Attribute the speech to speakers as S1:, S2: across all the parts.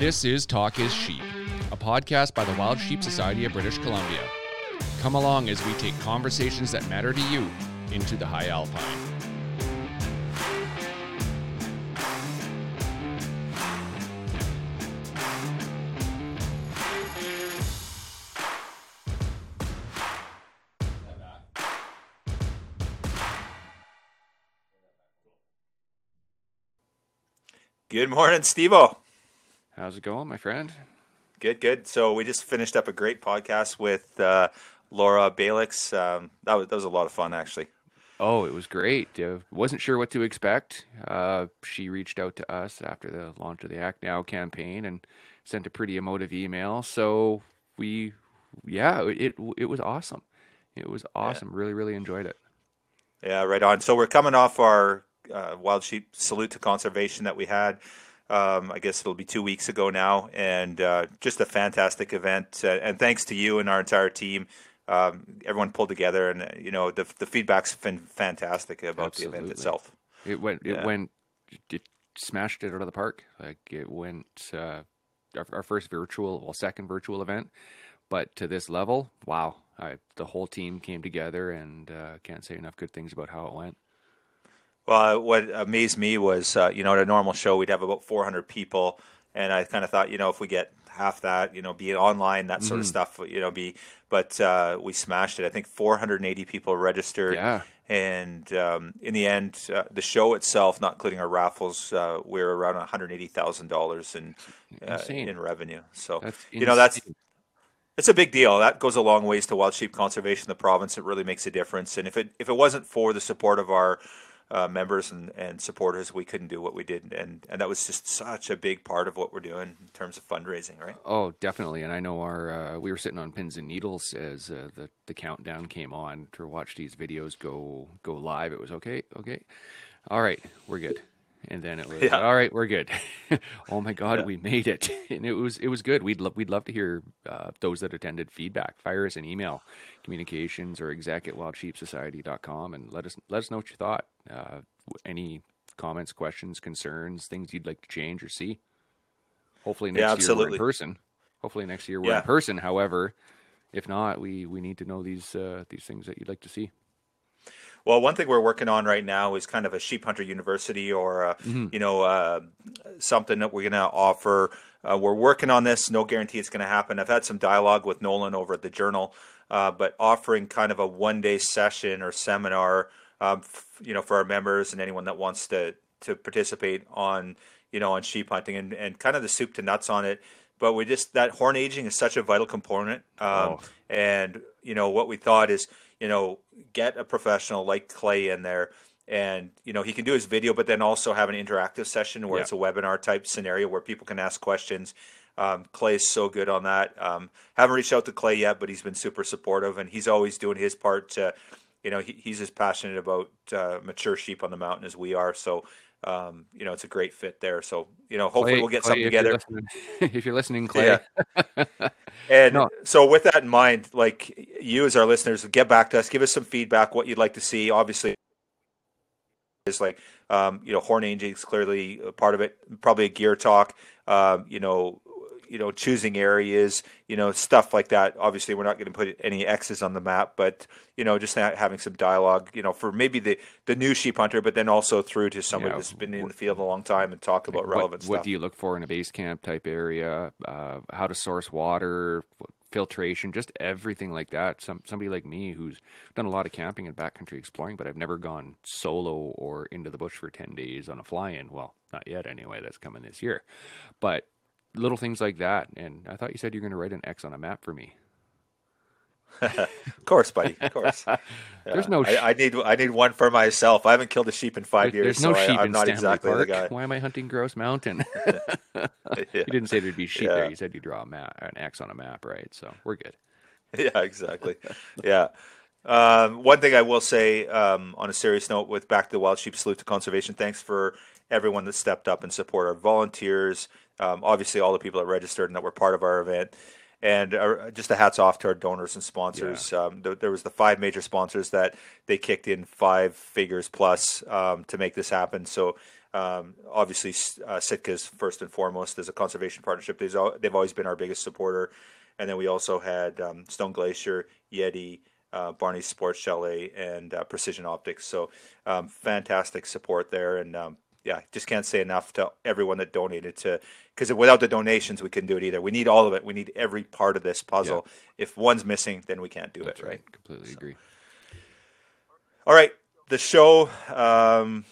S1: This is Talk is Sheep, a podcast by the Wild Sheep Society of British Columbia. Come along as we take conversations that matter to you into the high alpine.
S2: Good morning, Stevo.
S1: How's it going, my friend?
S2: Good, good. So we just finished up a great podcast with uh, Laura Balix. Um, that was that was a lot of fun, actually.
S1: Oh, it was great. Uh, wasn't sure what to expect. Uh, she reached out to us after the launch of the Act Now campaign and sent a pretty emotive email. So we, yeah, it it was awesome. It was awesome. Yeah. Really, really enjoyed it.
S2: Yeah, right on. So we're coming off our uh, Wild Sheep Salute to Conservation that we had. Um, I guess it'll be two weeks ago now, and uh, just a fantastic event. Uh, and thanks to you and our entire team. Um, everyone pulled together, and uh, you know the the feedback's been fantastic about Absolutely. the event itself.
S1: It went. It yeah. went. It smashed it out of the park. Like it went. Uh, our, our, first virtual, well, second virtual event, but to this level, wow! I, the whole team came together, and uh, can't say enough good things about how it went.
S2: Well, what amazed me was, uh, you know, at a normal show, we'd have about 400 people. And I kind of thought, you know, if we get half that, you know, be it online, that sort mm. of stuff, you know, be, but uh, we smashed it. I think 480 people registered.
S1: Yeah.
S2: And um, in the end, uh, the show itself, not including our raffles, uh, we are around $180,000 in, uh, in revenue. So, you know, that's, it's a big deal. That goes a long ways to wild sheep conservation in the province. It really makes a difference. And if it if it wasn't for the support of our uh, members and, and supporters, we couldn't do what we did, and and that was just such a big part of what we're doing in terms of fundraising, right?
S1: Oh, definitely. And I know our uh, we were sitting on pins and needles as uh, the the countdown came on to watch these videos go go live. It was okay, okay, all right, we're good. And then it was yeah. all right. We're good. oh my God, yeah. we made it, and it was it was good. We'd love we'd love to hear uh, those that attended feedback. Fire us an email, communications or exec at wildsheepsociety.com, and let us let us know what you thought. Uh, any comments, questions, concerns, things you'd like to change or see. Hopefully next yeah, year we're in person. Hopefully next year we're in person. However, if not, we we need to know these uh, these things that you'd like to see.
S2: Well, one thing we're working on right now is kind of a sheep hunter university, or uh, mm-hmm. you know, uh, something that we're going to offer. Uh, we're working on this. No guarantee it's going to happen. I've had some dialogue with Nolan over at the Journal, uh, but offering kind of a one-day session or seminar, um, f- you know, for our members and anyone that wants to to participate on, you know, on sheep hunting and, and kind of the soup to nuts on it. But we just that horn aging is such a vital component, um, oh. and you know what we thought is you know, get a professional like Clay in there and you know he can do his video but then also have an interactive session where yeah. it's a webinar type scenario where people can ask questions. Um, clay is so good on that. Um, haven't reached out to clay yet but he's been super supportive and he's always doing his part to you know he, he's as passionate about uh, mature sheep on the mountain as we are. So um, you know it's a great fit there so you know hopefully clay, we'll get clay, something
S1: if
S2: together
S1: you're if you're listening clay
S2: yeah. And no. so, with that in mind, like you as our listeners, get back to us, give us some feedback, what you'd like to see. Obviously, is like um, you know, horn aging's clearly part of it. Probably a gear talk. Um, you know, you know, choosing areas, you know, stuff like that. Obviously, we're not going to put any X's on the map, but you know, just having some dialogue, you know, for maybe the the new sheep hunter, but then also through to somebody yeah, that's been in the field a long time and talk about relevant
S1: what,
S2: stuff.
S1: What do you look for in a base camp type area? Uh, how to source water, filtration, just everything like that. Some somebody like me who's done a lot of camping and backcountry exploring, but I've never gone solo or into the bush for ten days on a fly-in. Well, not yet anyway. That's coming this year, but little things like that. And I thought you said you're going to write an X on a map for me.
S2: of course, buddy. Of course.
S1: There's no.
S2: I, I, need. I need one for myself. I haven't killed a sheep in five
S1: there's,
S2: years.
S1: There's no
S2: so
S1: sheep
S2: I, am
S1: in
S2: not
S1: Stanley
S2: exactly
S1: Park.
S2: the guy.
S1: Why am I hunting Grouse Mountain?
S2: yeah.
S1: You didn't say there'd be sheep
S2: Yeah.
S1: there. You said you draw a map, an X on a map, right? So we're good.
S2: yeah, exactly. yeah. Um, one thing I will say um, on a serious note with Back to the Wild Sheep Salute to Conservation, thanks for everyone that stepped up and support our volunteers, um, obviously all the people that registered and that were part of our event. And uh, just a hats off to our donors and sponsors. Um, th- there was the five major sponsors that they kicked in five figures plus um, to make this happen. So um, obviously, uh, Sitka's first and foremost as a conservation partnership. They've, they've always been our biggest supporter. And then we also had um, Stone Glacier, Yeti, uh, Barney's Sports Chalet, and uh, Precision Optics. So um, fantastic support there. And um, yeah, just can't say enough to everyone that donated to, because without the donations, we couldn't do it either. We need all of it. We need every part of this puzzle. If one's missing, then we can't do
S1: That's
S2: it, right?
S1: Completely agree.
S2: All right, the show. Um,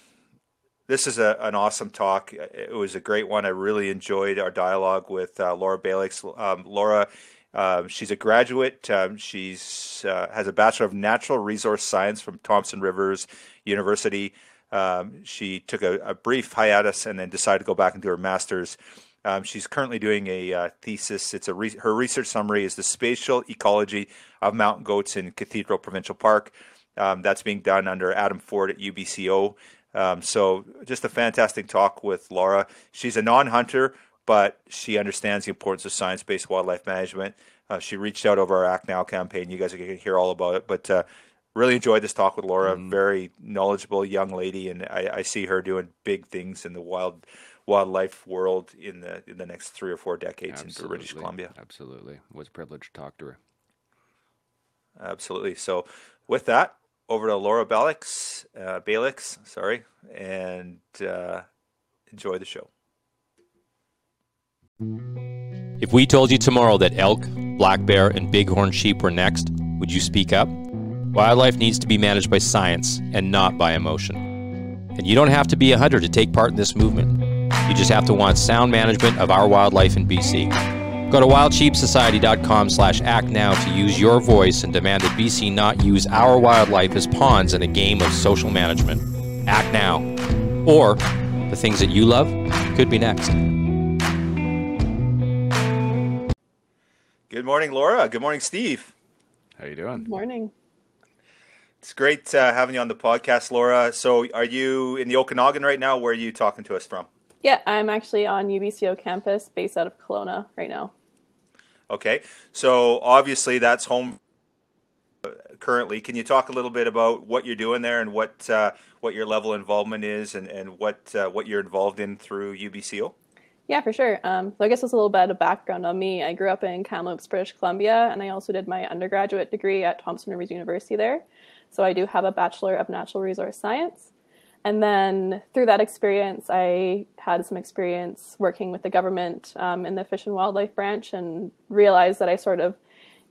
S2: this is a, an awesome talk. It was a great one. I really enjoyed our dialogue with uh, Laura Balix. Um, Laura, um, she's a graduate. Um, she's uh, has a bachelor of natural resource science from Thompson Rivers University. Um, she took a, a brief hiatus and then decided to go back and do her master's. Um, she's currently doing a uh, thesis. It's a re- her research summary is the spatial ecology of mountain goats in Cathedral Provincial Park. Um, that's being done under Adam Ford at UBCO. Um, so just a fantastic talk with Laura. She's a non-hunter, but she understands the importance of science-based wildlife management. Uh, she reached out over our Act Now campaign. You guys are going to hear all about it, but uh, really enjoyed this talk with Laura. Very knowledgeable young lady, and I, I see her doing big things in the wild wildlife world in the in the next three or four decades in British Columbia.
S1: Absolutely. It was a privilege to talk to her.
S2: Absolutely. So, with that, over to Laura Balix, uh, Balix, sorry, and uh, enjoy the show.
S3: If we told you tomorrow that elk, black bear, and bighorn sheep were next, would you speak up? Wildlife needs to be managed by science and not by emotion. And you don't have to be a hunter to take part in this movement. You just have to want sound management of our wildlife in BC. Go to wildsheepsociety.com slash act now to use your voice and demand that BC not use our wildlife as pawns in a game of social management. Act now. Or the things that you love could be next.
S2: Good morning, Laura. Good morning, Steve.
S1: How are you doing?
S4: Good Morning.
S2: It's great uh, having you on the podcast, Laura. So, are you in the Okanagan right now? Where are you talking to us from?
S4: Yeah, I'm actually on UBCO campus based out of Kelowna right now.
S2: Okay, so obviously that's home uh, currently. Can you talk a little bit about what you're doing there and what uh, what your level of involvement is, and and what uh, what you're involved in through UBCO?
S4: Yeah, for sure. Um, so I guess that's a little bit of background on me. I grew up in Kamloops, British Columbia, and I also did my undergraduate degree at Thompson Rivers University there. So I do have a Bachelor of Natural Resource Science. And then through that experience, I had some experience working with the government um, in the Fish and Wildlife branch and realized that I sort of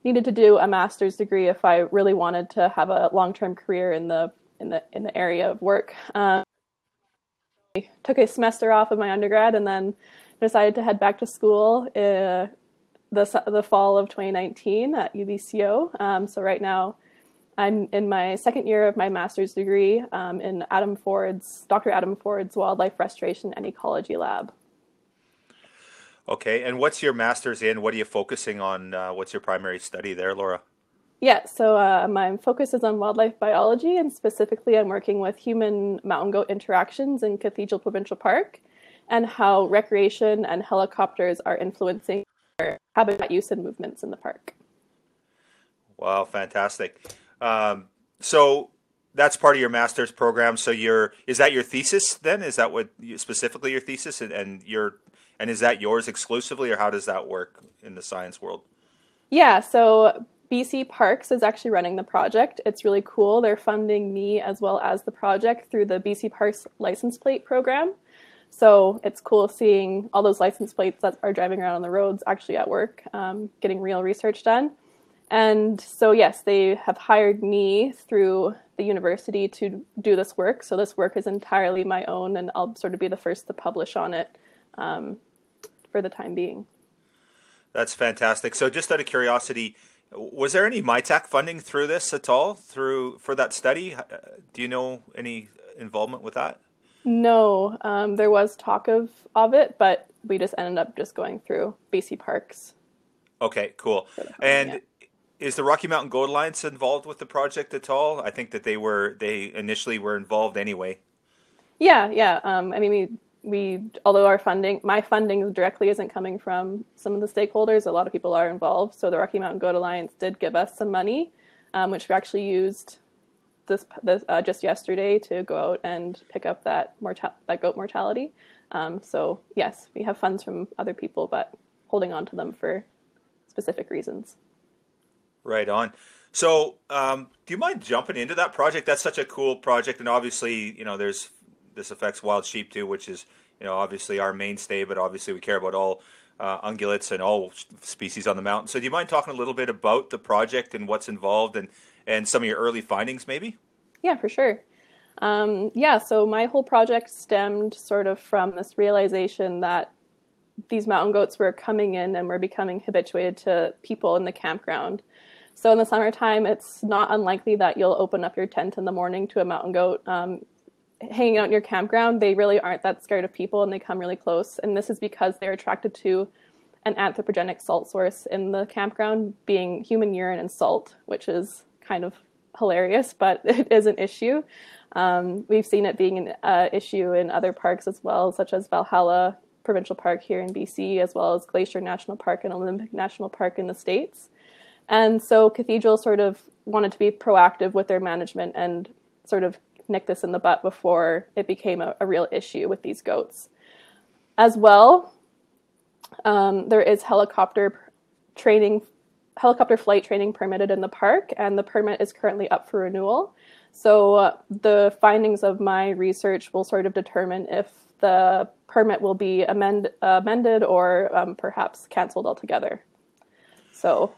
S4: needed to do a master's degree if I really wanted to have a long-term career in the in the in the area of work. Um, I took a semester off of my undergrad and then decided to head back to school uh, the the fall of 2019 at UBCO. Um, so right now, I'm in my second year of my master's degree um, in Adam Ford's Dr. Adam Ford's Wildlife Restoration and Ecology Lab.
S2: Okay, and what's your master's in? What are you focusing on? Uh, what's your primary study there, Laura?
S4: Yeah, so uh, my focus is on wildlife biology, and specifically, I'm working with human mountain goat interactions in Cathedral Provincial Park and how recreation and helicopters are influencing habitat use and movements in the park.
S2: Wow, fantastic. Um, so that's part of your master's program. So you're is that your thesis then? Is that what you, specifically your thesis and, and your and is that yours exclusively, or how does that work in the science world?
S4: Yeah, so BC Parks is actually running the project. It's really cool. They're funding me as well as the project through the BC Parks license plate program. So it's cool seeing all those license plates that are driving around on the roads actually at work, um, getting real research done. And so, yes, they have hired me through the university to do this work. So this work is entirely my own, and I'll sort of be the first to publish on it um, for the time being.
S2: That's fantastic. So just out of curiosity, Was there any MITAC funding through this at all through for that study? Uh, Do you know any involvement with that?
S4: No, um, there was talk of of it, but we just ended up just going through BC Parks.
S2: Okay, cool. And. Is the Rocky Mountain Goat Alliance involved with the project at all? I think that they were they initially were involved anyway.
S4: Yeah, yeah. Um, I mean, we we although our funding, my funding directly isn't coming from some of the stakeholders. A lot of people are involved. So the Rocky Mountain Goat Alliance did give us some money, um, which we actually used this, this uh, just yesterday to go out and pick up that morta- that goat mortality. Um, so yes, we have funds from other people, but holding on to them for specific reasons.
S2: Right on. So, um, do you mind jumping into that project? That's such a cool project, and obviously, you know, there's this affects wild sheep too, which is you know obviously our mainstay, but obviously we care about all uh, ungulates and all species on the mountain. So, do you mind talking a little bit about the project and what's involved, and and some of your early findings, maybe?
S4: Yeah, for sure. Um, yeah, so my whole project stemmed sort of from this realization that these mountain goats were coming in and were becoming habituated to people in the campground. So in the summertime, it's not unlikely that you'll open up your tent in the morning to a mountain goat um, hanging out in your campground. They really aren't that scared of people and they come really close. And this is because they're attracted to an anthropogenic salt source in the campground, being human urine and salt, which is kind of hilarious, but it is an issue. Um, we've seen it being an uh, issue in other parks as well, such as Valhalla Provincial Park here in BC, as well as Glacier National Park and Olympic National Park in the States. And so Cathedral sort of wanted to be proactive with their management and sort of nick this in the butt before it became a, a real issue with these goats. As well, um, there is helicopter training, helicopter flight training permitted in the park, and the permit is currently up for renewal. So uh, the findings of my research will sort of determine if the permit will be amend, amended or um, perhaps canceled altogether. So.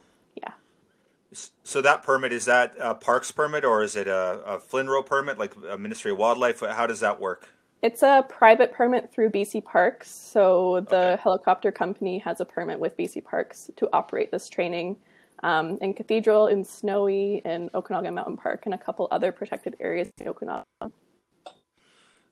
S2: So that permit is that a parks permit or is it a, a FLNRO permit, like a Ministry of Wildlife? How does that work?
S4: It's a private permit through BC Parks. So the
S2: Okay.
S4: helicopter company has a permit with BC Parks to operate this training um, in Cathedral, in Snowy, in Okanagan Mountain Park, and a couple other protected areas in Okanagan.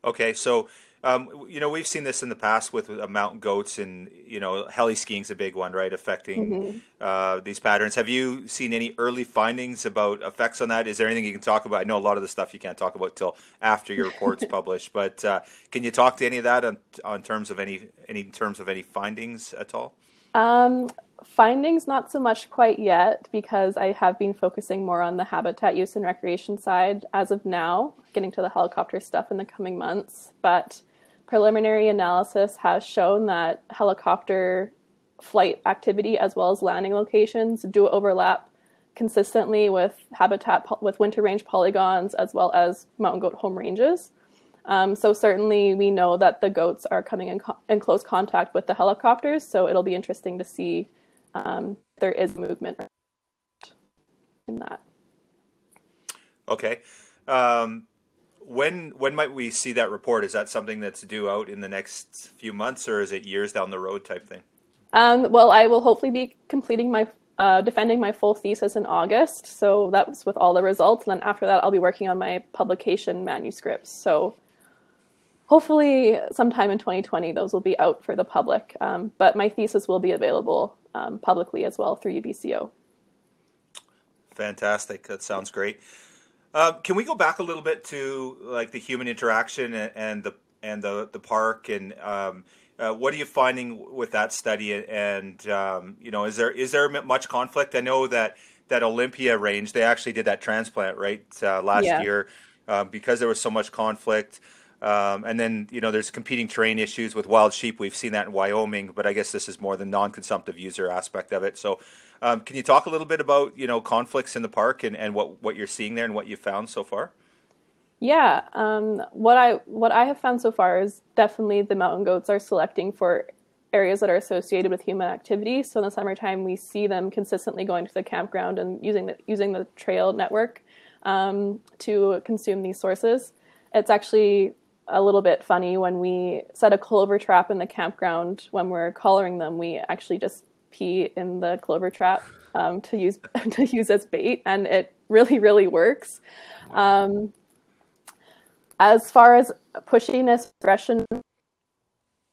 S2: Okay, so um, you know we've seen this in the past with uh, mountain goats, and you know heli skiing's a big one, right? Affecting uh, these patterns. Have you seen any early findings about effects on that? Is there anything you can talk about? I know a lot of the stuff you can't talk about till after your report's published, but uh, can you talk to any of that on, on terms of any any in terms of any findings at all?
S4: Um, findings, not so much quite yet, because I have been focusing more on the habitat use and recreation side as of now, getting to the helicopter stuff in the coming months. But preliminary analysis has shown that helicopter flight activity as well as landing locations do overlap consistently with habitat with winter range polygons as well as mountain goat home ranges. Um, so certainly we know that the goats are coming in, co- in close contact with the helicopters. So it'll be interesting to see um, if there is movement in that.
S2: Okay. Um, when when might we see that report? Is that something that's due out in the next few months, or is it years down the road type thing?
S4: Um, well, I will hopefully be completing my uh, defending my full thesis in August. So that's with all the results, and then after that, I'll be working on my publication manuscripts. So hopefully, sometime in 2020, those will be out for the public. Um, but my thesis will be available um, publicly as well through UBCO.
S2: Fantastic. That sounds great. Uh, can we go back a little bit to like the human interaction and, and the and the the park and um, uh, what are you finding with that study and um, you know is there is there much conflict? I know that that Olympic range they actually did that transplant right uh, last
S4: Yeah.
S2: year uh, because there was so much conflict. Um, and then you know there's competing terrain issues with wild sheep. We've seen that in Wyoming, but I guess this is more the non-consumptive user aspect of it. So, um, can you talk a little bit about you know conflicts in the park and, and what what you're seeing there and what you've found so far?
S4: Yeah, um, what I what I have found so far is definitely the mountain goats are selecting for areas that are associated with human activity. So in the summertime, we see them consistently going to the campground and using the using the trail network um, to consume these sources. It's actually a little bit funny when we set a clover trap in the campground. When we're collaring them, we actually just pee in the clover trap um, to use to use as bait, and it really really works. Um, as far as pushiness, aggression,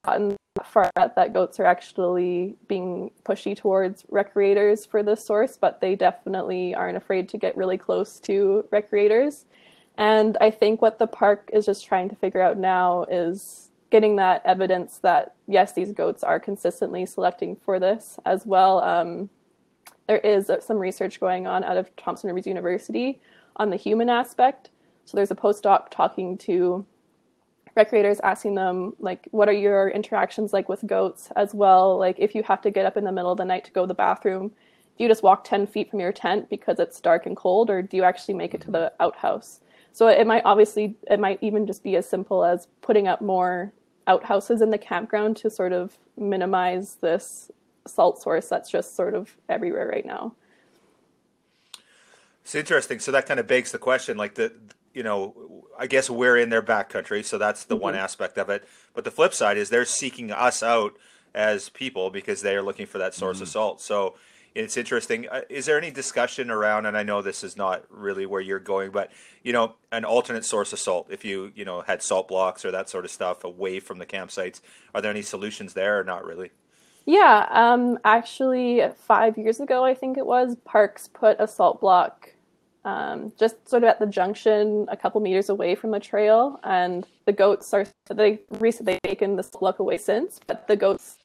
S4: gotten far out that goats are actually being pushy towards recreators for this source, but they definitely aren't afraid to get really close to recreators. And I think what the park is just trying to figure out now is getting that evidence that yes, these goats are consistently selecting for this as well. Um, there is some research going on out of Thompson Rivers University on the human aspect. So there's a postdoc talking to recreators asking them like what are your interactions like with goats as well like if you have to get up in the middle of the night to go to the bathroom do you just walk 10 feet from your tent because it's dark and cold or do you actually make it to the outhouse so it might obviously it might even just be as simple as putting up more outhouses in the campground to sort of minimize this salt source that's just sort of everywhere right now
S2: it's interesting so that kind of begs the question like the you know, I guess we're in their back country, so that's the mm-hmm. one aspect of it. But the flip side is they're seeking us out as people because they are looking for that source mm-hmm. of salt. So it's interesting. Uh, is there any discussion around? And I know this is not really where you're going, but you know, an alternate source of salt. If you you know had salt blocks or that sort of stuff away from the campsites, are there any solutions there or not really?
S4: Yeah, um, actually, five years ago, I think it was, Parks put a salt block um, just sort of at the junction, a couple meters away from the trail. And the goats are they recently taken this look away since, but the goats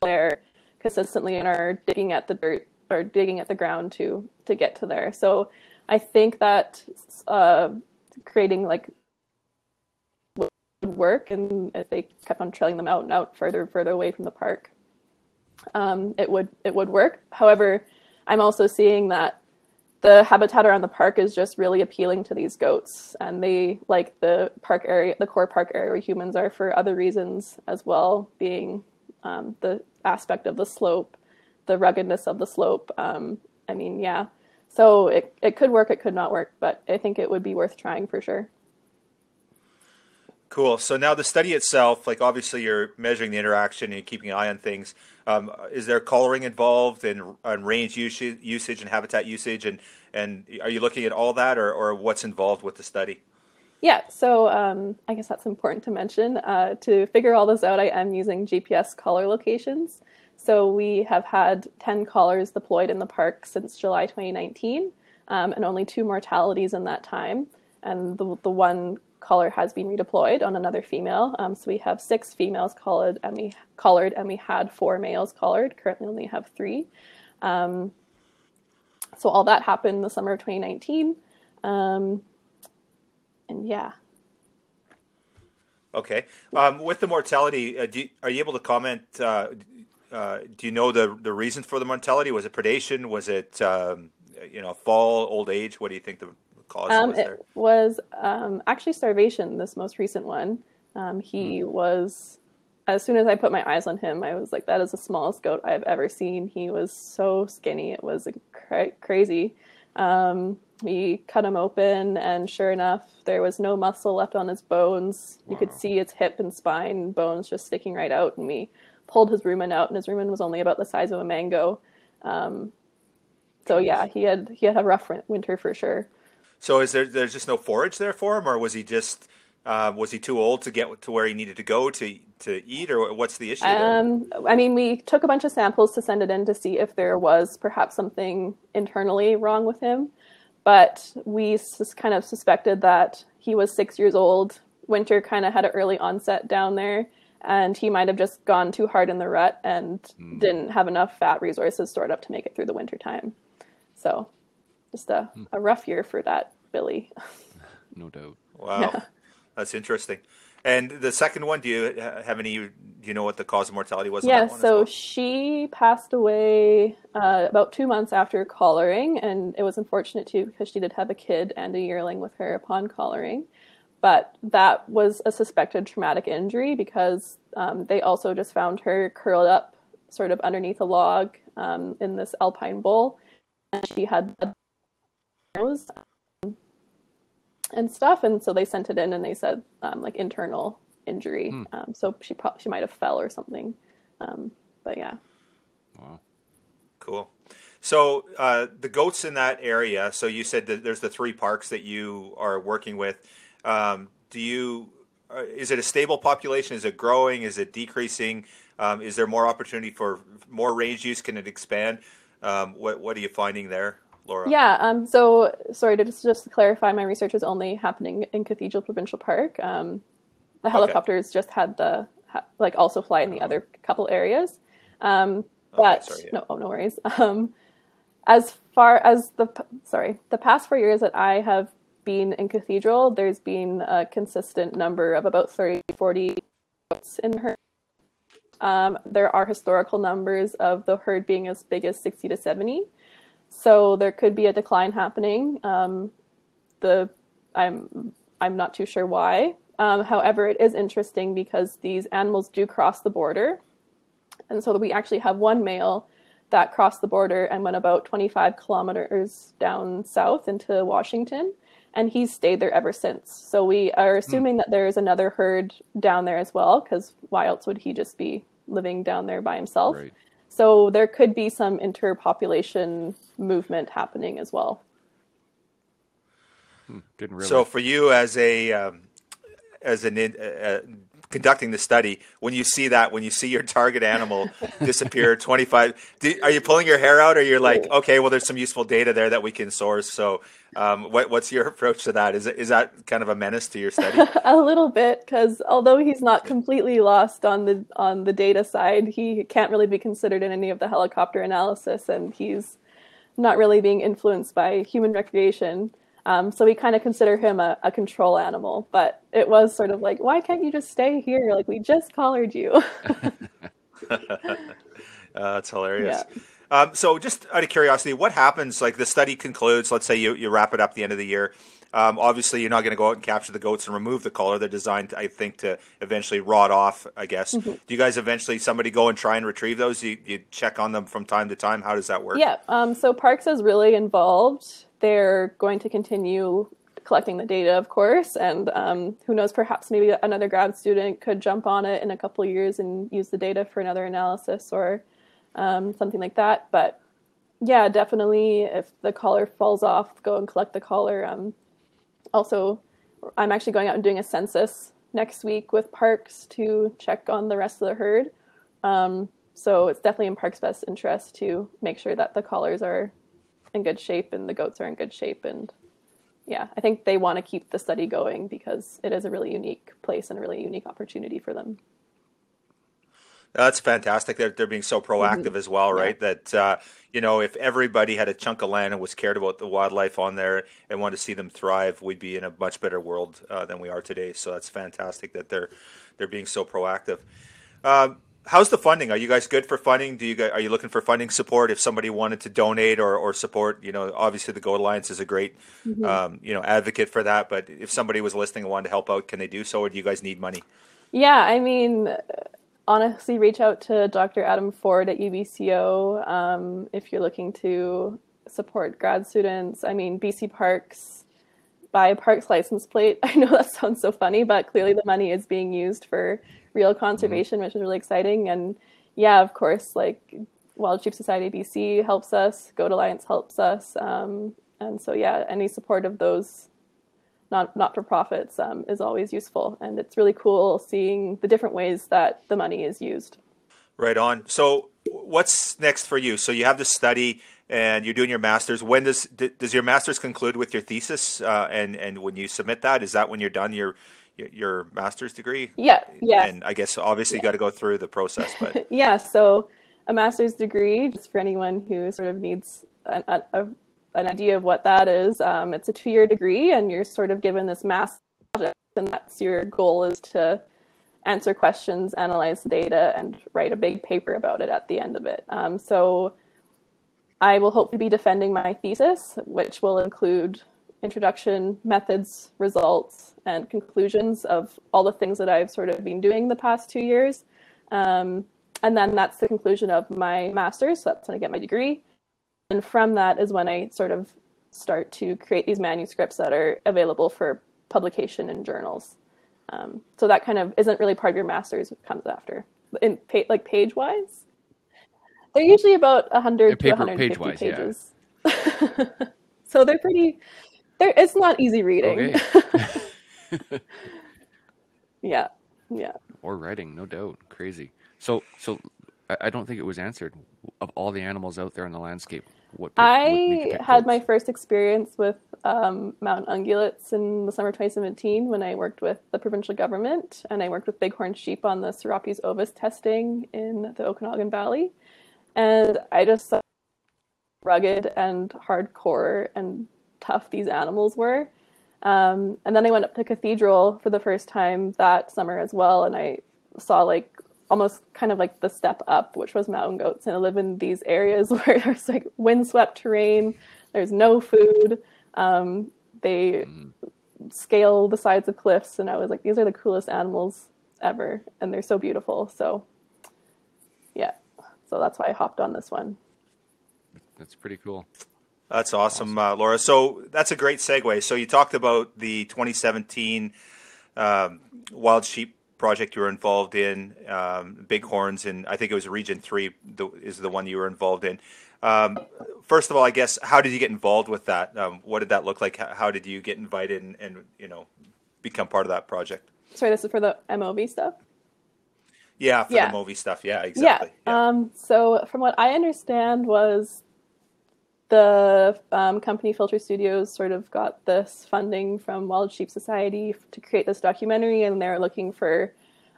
S4: there consistently and are digging at the dirt or digging at the ground to to get to there. So I think that uh, creating like would work, and if they kept on trailing them out and out further further away from the park, um, it would it would work. However, I'm also seeing that the habitat around the park is just really appealing to these goats and they like the park area the core park area where humans are for other reasons as well being um, the aspect of the slope the ruggedness of the slope um, i mean yeah so it, it could work it could not work but i think it would be worth trying for sure
S2: Cool. So now the study itself, like obviously you're measuring the interaction and keeping an eye on things. Um, is there collaring involved and, in range usage, usage and habitat usage, and and are you looking at all that, or or what's involved with the study?
S4: Yeah. So um, I guess that's important to mention. Uh, to figure all this out, I am using GPS collar locations. So we have had 10 collars deployed in the park since July 2019, um, and only two mortalities in that time. And the, the one collar has been redeployed on another female. Um, so we have six females collared and we collared, and we had four males collared. Currently, only have three. Um, so all that happened in the summer of 2019, um, and yeah.
S2: Okay. Um, with the mortality, uh, you, are you able to comment? Uh, uh, do you know the the reason for the mortality? Was it predation? Was it um, you know fall, old age? What do you think the cause
S4: um,
S2: was
S4: there? It was um, actually starvation. This most recent one, um, he hmm. was. As soon as I put my eyes on him, I was like, "That is the smallest goat I've ever seen." He was so skinny; it was cra- crazy. Um, we cut him open, and sure enough, there was no muscle left on his bones. Wow. You could see his hip and spine bones just sticking right out. And we pulled his rumen out, and his rumen was only about the size of a mango. Um, so yeah, he had he had a rough winter for sure.
S2: So is there there's just no forage there for him, or was he just uh, was he too old to get to where he needed to go to to eat, or what's the issue?
S4: Um, I mean, we took a bunch of samples to send it in to see if there was perhaps something internally wrong with him, but we just kind of suspected that he was six years old. Winter kind of had an early onset down there, and he might have just gone too hard in the rut and mm. didn't have enough fat resources stored up to make it through the winter time. So just a, hmm. a rough year for that Billy.
S1: no doubt.
S2: Wow, yeah. that's interesting. And the second one, do you have any? Do you know what the cause of mortality was?
S4: Yeah, so well? she passed away uh, about two months after collaring, and it was unfortunate too because she did have a kid and a yearling with her upon collaring. But that was a suspected traumatic injury because um, they also just found her curled up, sort of underneath a log um, in this alpine bowl, and she had nose and stuff. And so they sent it in and they said um, like internal injury. Um, so she probably she might have fell or something. Um, but yeah.
S2: Wow. Cool. So uh, the goats in that area. So you said that there's the three parks that you are working with. Um, do you? Uh, is it a stable population? Is it growing? Is it decreasing? Um, is there more opportunity for more range use? Can it expand? Um, what What are you finding there, Laura?
S4: Yeah. Um, so sorry to just, just to clarify, my research is only happening in Cathedral Provincial Park. Um, the helicopters okay. just had the like also fly in the other couple areas. Um, but okay, sorry, yeah. no, oh, no worries. Um, as far as the sorry, the past four years that I have been in Cathedral, there's been a consistent number of about 30, 40 in her. Um, there are historical numbers of the herd being as big as 60 to 70. So there could be a decline happening. Um, the I'm I'm not too sure why. Um, however, it is interesting because these animals do cross the border, and so we actually have one male that crossed the border and went about 25 kilometers down south into Washington, and he's stayed there ever since. So we are hmm. assuming mm. that there is another herd down there as well, because why else would he just be living down there by himself? Right. So there could be some interpopulation movement happening as well.
S2: Hmm, didn't really. So for you as a um, as an uh, conducting the study when you see that when you see your target animal disappear 25 do, are you pulling your hair out or you're like okay well there's some useful data there that we can source so um, what, what's your approach to that? Is, is that kind of a menace to your study?
S4: A little bit because although he's not completely lost on the on the data side he can't really be considered in any of the helicopter analysis and he's not really being influenced by human recreation um, so we kind of consider him a, a, control animal, but it was sort of like, why can't you just stay here? Like we just collared you.
S2: uh, that's hilarious. Yeah. Um, so just out of curiosity, what happens? Like the study concludes. Let's say you, you wrap it up the end of the year. Um, obviously, you're not going to go out and capture the goats and remove the collar. They're designed, I think, to eventually rot off. I guess. Mm-hmm. Do you guys eventually somebody go and try and retrieve those? You, you check on them from time to time. How does that work?
S4: Yeah. Um, so Parks is really involved they're going to continue collecting the data, of course, and um, who knows, perhaps maybe another grad student could jump on it in a couple years and use the data for another analysis or um, something like that. But yeah, definitely, if the collar falls off, go and collect the collar. Um, also, I'm actually going out and doing a census next week with Parks to check on the rest of the herd. Um, so it's definitely in Parks' best interest to make sure that the collars are in good shape and the goats are in good shape and yeah i think they want to keep the study going because it is a really unique place and a really unique opportunity for them
S2: that's fantastic. They're, they're being so proactive mm-hmm. as well, right? Yeah. That, uh, you know, if everybody had a chunk of land and was cared about the wildlife on there and wanted to see them thrive, we'd be in a much better world uh, than we are today. So that's fantastic that they're they're being so proactive. Um, how's the funding? Are you guys good for funding? Do you guys, are you looking for funding support if somebody wanted to donate or, or support? You know, obviously the Goat Alliance is a great, mm-hmm. um, you know, advocate for that. But if somebody was listening and wanted to help out, can they do so, or do you guys need money?
S4: Yeah, I mean, honestly, reach out to Dr. Adam Ford at UBCO um, if you're looking to support grad students. I mean, BC Parks buy a parks license plate. I know that sounds so funny, but clearly the money is being used for real conservation, mm-hmm. which is really exciting. And yeah, of course, like Wild Sheep Society BC helps us, Goat Alliance helps us, um, and so yeah, any support of those not not for profits um, is always useful, and it's really cool seeing the different ways that the money is used.
S2: Right on. So, what's next for you? So you have this study and you're doing your master's. When does does your master's conclude with your thesis? Uh, and and when you submit that, is that when you're done? You're your master's degree?
S4: Yeah, yeah.
S2: And I guess obviously yeah. you got to go through the process, but
S4: yeah. So a master's degree, just for anyone who sort of needs an, a, an idea of what that is, um, it's a two-year degree, and you're sort of given this mass project, and that's your goal is to answer questions, analyze the data, and write a big paper about it at the end of it. Um, so I will hopefully be defending my thesis, which will include introduction, methods, results, and conclusions of all the things that I've sort of been doing the past two years. Um, and then that's the conclusion of my master's. So that's when I get my degree. And from that is when I sort of start to create these manuscripts that are available for publication in journals. Um, so that kind of isn't really part of your master's, it comes after. In like page wise? They're usually about 100
S1: Yeah,
S4: to 150
S1: page-wise, yeah.
S4: pages. so they're pretty. They're, it's not easy reading.
S1: Okay.
S4: yeah, yeah.
S1: or writing, no doubt. Crazy. So, so I, don't think it was answered. Of all the animals out there in the landscape, what? pick- what made you
S4: I had my first experience with um, mountain ungulates in the summer 2017 when I worked with the provincial government and I worked with bighorn sheep on the Serapis ovis testing in the Okanagan Valley. And I just saw how rugged and hardcore and tough these animals were. Um, and then I went up to Cathedral for the first time that summer as well, and I saw like almost kind of like the step up, which was mountain goats. And I live in these areas where there's like windswept terrain, there's no food. Um, they scale the sides of cliffs, and I was like, these are the coolest animals ever, and they're so beautiful. So, so that's why I hopped on this one.
S1: That's pretty cool.
S2: That's awesome, Uh, Laura. So that's a great segue. So you talked about the 2017 um, wild sheep project you were involved in, um, bighorns, and I think it was Region Three the, is the one you were involved in. Um, first of all, I guess how did you get involved with that? Um, what did that look like? How, how did you get invited and, and you know become part of that project?
S4: Sorry, this is for the M. ovi stuff.
S2: Yeah, for
S4: Yeah.
S2: the movie stuff. Yeah, exactly.
S4: Yeah. Um, so from what I understand was the um, company Filter Studios sort of got this funding from Wild Sheep Society to create this documentary, and they're looking for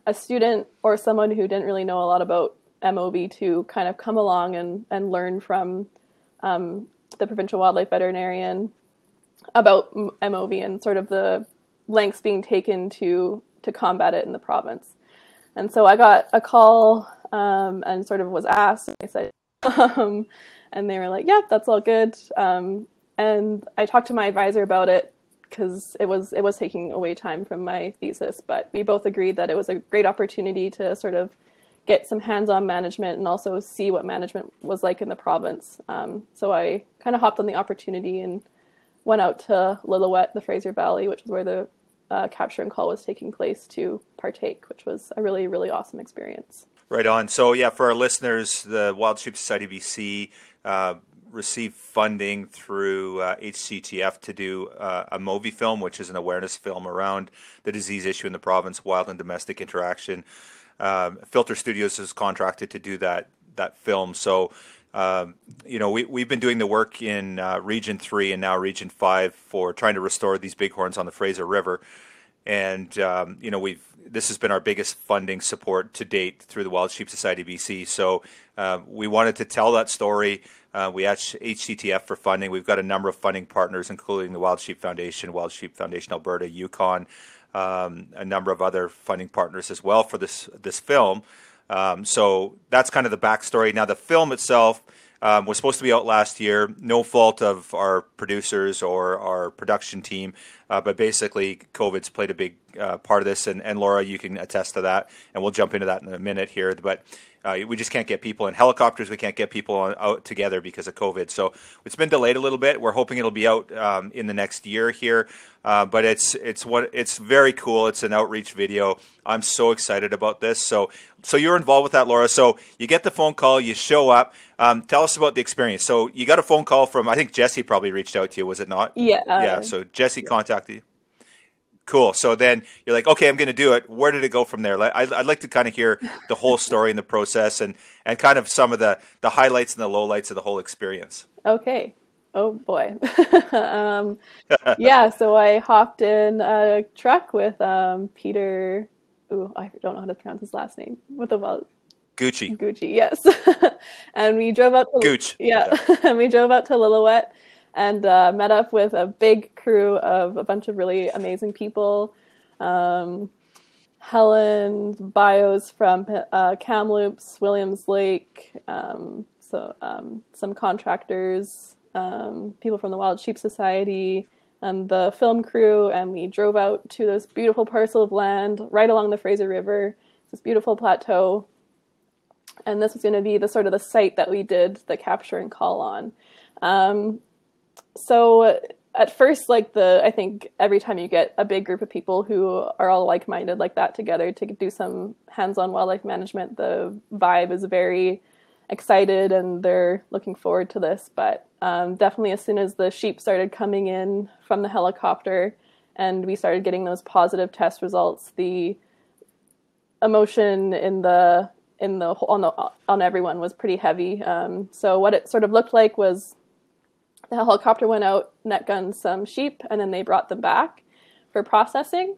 S4: a student or someone who didn't really know a lot about M. ovi to kind of come along and, and learn from um, the provincial wildlife veterinarian about M. ovi and sort of the lengths being taken to to combat it in the province. And so I got a call um, and sort of was asked. I said, um, and they were like, "Yep, that's all good." Um, and I talked to my advisor about it because it was it was taking away time from my thesis. But we both agreed that it was a great opportunity to sort of get some hands-on management and also see what management was like in the province. Um, so I kind of hopped on the opportunity and went out to Lillooet, the Fraser Valley, which is where the uh, capture and cull was taking place, to partake, which was a really really awesome experience.
S2: Right on. So yeah, for our listeners, the Wild Sheep Society BC uh, received funding through uh, HCTF to do uh, a movie film, which is an awareness film around the disease issue in the province, wild and domestic interaction. Um, Filter Studios is contracted to do that that film. So. Um, you know, we, we've been doing the work in uh, Region 3 and now Region 5 for trying to restore these bighorns on the Fraser River and um, you know we've this has been our biggest funding support to date through the Wild Sheep Society BC. So uh, we wanted to tell that story. Uh, we asked HCTF for funding. We've got a number of funding partners, including the Wild Sheep Foundation, Wild Sheep Foundation Alberta, Yukon, um, a number of other funding partners as well for this this film. Um, so that's kind of the backstory. Now the film itself um, was supposed to be out last year. No fault of our producers or our production team, uh, but basically COVID's played a big uh, part of this. And, and Laura, you can attest to that, and we'll jump into that in a minute here. But uh, we just can't get people in helicopters. We can't get people on, out together because of COVID. So it's been delayed a little bit. We're hoping it'll be out um, in the next year here. Uh, but it's it's what it's very cool. It's an outreach video. I'm so excited about this. So so you're involved with that, Laura. So you get the phone call, you show up. Um, tell us about the experience. So you got a phone call from I think Jesse probably reached out to you. Was it not?
S4: Yeah.
S2: yeah. So Jesse contacted you. Cool. So then you're like, okay, I'm going to do it. Where did it go from there? Like, I'd, I'd like to kind of hear the whole story and the process, and and kind of some of the the highlights and the lowlights of the whole experience.
S4: Okay. Oh boy. um, yeah, so I hopped in a truck with um, Peter. Ooh, I don't know how to pronounce his last name. With the well,
S2: Gucci,
S4: Gucci, yes. and we drove out to
S2: Gooch.
S4: yeah, and we drove out to Lillooet and uh, met up with a big crew of a bunch of really amazing people. Um, Helen Bios from uh, Kamloops, Williams Lake, um, so um, some contractors, um, people from the Wild Sheep Society, and the film crew, and we drove out to this beautiful parcel of land right along the Fraser River, this beautiful plateau. And this was going to be the sort of the site that we did the capture and cull on. Um, so at first like the i think every time you get a big group of people who are all like-minded like that together to do some hands-on wildlife management the vibe is very excited and they're looking forward to this. But um, definitely, as soon as the sheep started coming in from the helicopter and we started getting those positive test results, the emotion in the in the on the on everyone was pretty heavy. Um, so what it sort of looked like was the helicopter went out, net gunned some sheep, and then they brought them back for processing.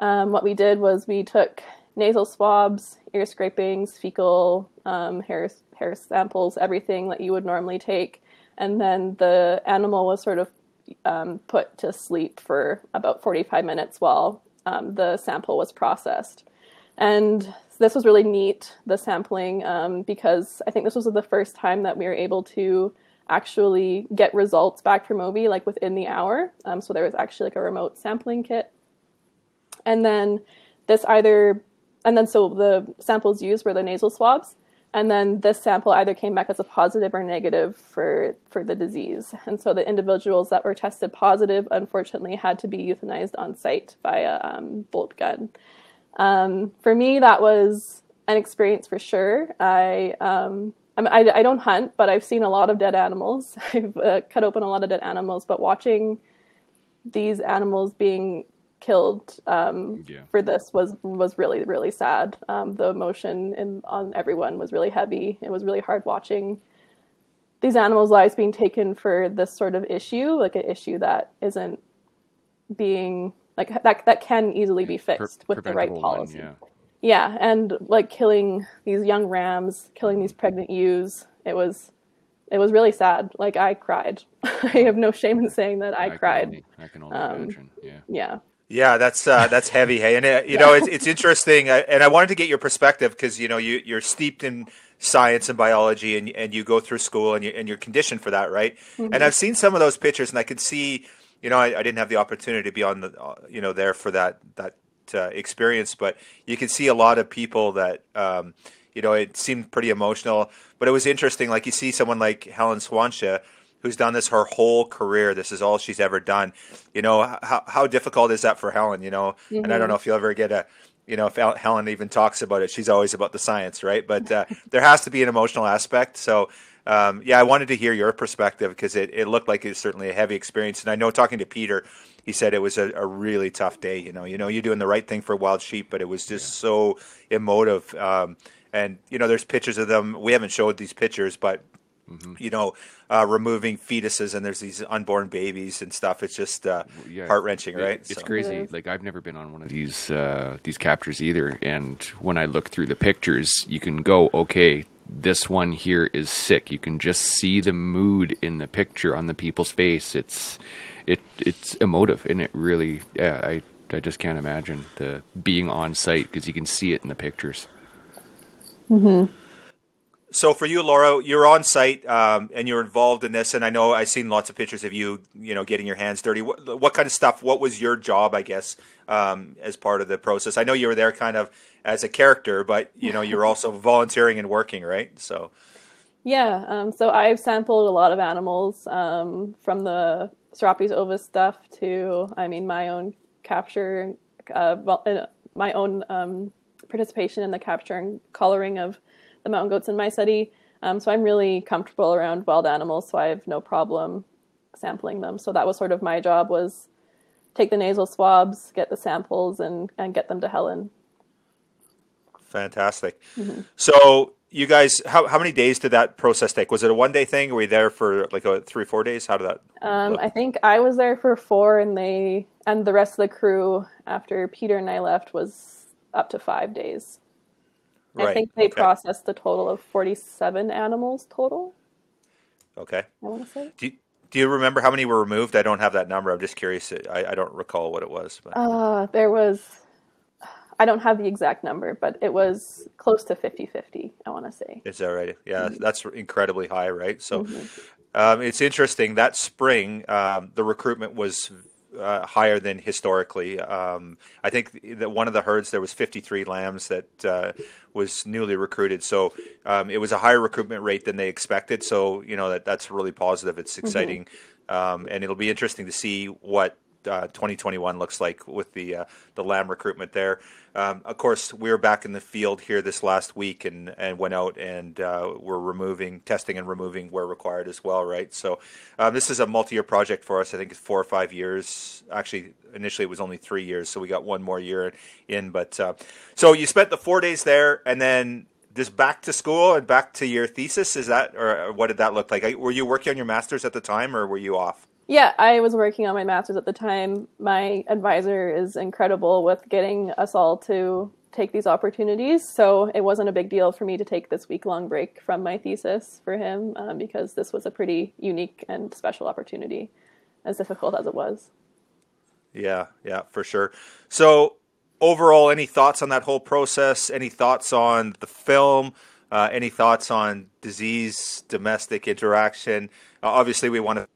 S4: Um, what we did was we took nasal swabs, ear scrapings, fecal um, hair hair samples, everything that you would normally take, and then the animal was sort of um, put to sleep for about 45 minutes while um, the sample was processed. And this was really neat, the sampling, um, because I think this was the first time that we were able to actually get results back from M. ovi like within the hour. Um, so there was actually like a remote sampling kit. And then this either, and then so the samples used were the nasal swabs. And then this sample either came back as a positive or negative for, for the disease. And so the individuals that were tested positive, unfortunately, had to be euthanized on site via um, bolt gun. Um, for me, that was an experience for sure. I, um, I, I, don't hunt, but I've seen a lot of dead animals. I've uh, cut open a lot of dead animals, but watching these animals being killed um, yeah. for this was was really really sad. Um, the emotion in, on everyone was really heavy. It was really hard watching these animals' lives being taken for this sort of issue, like an issue that isn't being like that that can easily be fixed with the right policy. One, yeah. Yeah, and like killing these young rams, killing these pregnant ewes, it was it was really sad. Like I cried. I have no shame in saying that I, I cried.
S1: Can only, I can only um, imagine. Yeah.
S4: Yeah.
S2: Yeah, that's uh, that's heavy, hey, and it, you know it's, it's interesting, uh, and I wanted to get your perspective because you know you you're steeped in science and biology, and and you go through school, and you and you're conditioned for that, right? Mm-hmm. And I've seen some of those pictures, and I could see, you know, I, I didn't have the opportunity to be on the, uh, you know, there for that that uh, experience, but you can see a lot of people that, um, you know, it seemed pretty emotional, but it was interesting. Like you see someone like Helen Schwantje who's done this her whole career. This is all she's ever done. You know, how, how difficult is that for Helen, you know? Mm-hmm. And I don't know if you'll ever get a, you know, if Helen even talks about it, she's always about the science, right? But uh, there has to be an emotional aspect. So, um, yeah, I wanted to hear your perspective because it, it looked like it's certainly a heavy experience. And I know talking to Peter, he said it was a, a really tough day. You know, you know, you're doing the right thing for wild sheep, but it was just yeah. so emotive. Um, and you know, there's pictures of them. We haven't showed these pictures, but mm-hmm. you know, uh, removing fetuses and there's these unborn babies and stuff. It's just uh, yeah, heart wrenching, right?
S1: It's so. crazy. Like I've never been on one of these uh, these captures either, and when I look through the pictures, you can go, okay, this one here is sick. You can just see the mood in the picture on the people's face. It's it it's emotive, and it really, yeah, I I just can't imagine the being on site because you can see it in the pictures.
S4: Mm-hmm.
S2: So for you, Laura, you're on site um, and you're involved in this, and I know I've seen lots of pictures of you, you know, getting your hands dirty. What, what kind of stuff? What was your job, I guess, um, as part of the process? I know you were there kind of as a character, but you know, you're also volunteering and working, right? So.
S4: Yeah, um, so I've sampled a lot of animals um, from the Serapes ovis stuff to, I mean, my own capture, uh, uh my own um, participation in the capture and collaring of the mountain goats in my study. Um, so I'm really comfortable around wild animals, so I have no problem sampling them. So that was sort of my job was take the nasal swabs, get the samples, and and get them to Helen.
S2: Fantastic. Mm-hmm. So you guys, how how many days did that process take? Was it a one day thing? Were you there for like a three four days? How did that?
S4: Um, I think I was there for four, and they and the rest of the crew after Peter and I left was up to five days. Right. I think they okay. processed a total of 47 animals total.
S2: Okay.
S4: I want to say.
S2: Do you, do you remember how many were removed? I don't have that number. I'm just curious. I, I don't recall what it was.
S4: But. Uh, there was, I don't have the exact number, but it was close to 50 50, I want to say.
S2: Is that right? Yeah, mm-hmm. that's incredibly high, right? So mm-hmm. um, it's interesting. That spring, um, the recruitment was uh, higher than historically. Um, I think that one of the herds there was 53 lambs that uh, was newly recruited, so um, it was a higher recruitment rate than they expected. So you know that that's really positive. It's mm-hmm. exciting, mm-hmm. um, and it'll be interesting to see what uh, 2021 looks like with the uh, the lamb recruitment there. Um, of course, we were back in the field here this last week and, and went out and uh, we're removing, testing and removing where required as well, right? So um, this is a multi-year project for us. I think it's four or five years. Actually, initially it was only three years, so we got one more year in. But uh, so you spent the four days there, and then this back to school and back to your thesis. Is that or what did that look like? Were you working on your master's at the time, or were you off?
S4: Yeah, I was working on my master's at the time. My advisor is incredible with getting us all to take these opportunities. So it wasn't a big deal for me to take this week long break from my thesis for him um, because this was a pretty unique and special opportunity, as difficult as it was.
S2: Yeah, yeah, for sure. So, overall, any thoughts on that whole process? Any thoughts on the film? Uh, any thoughts on disease, domestic interaction? Uh, obviously, we want to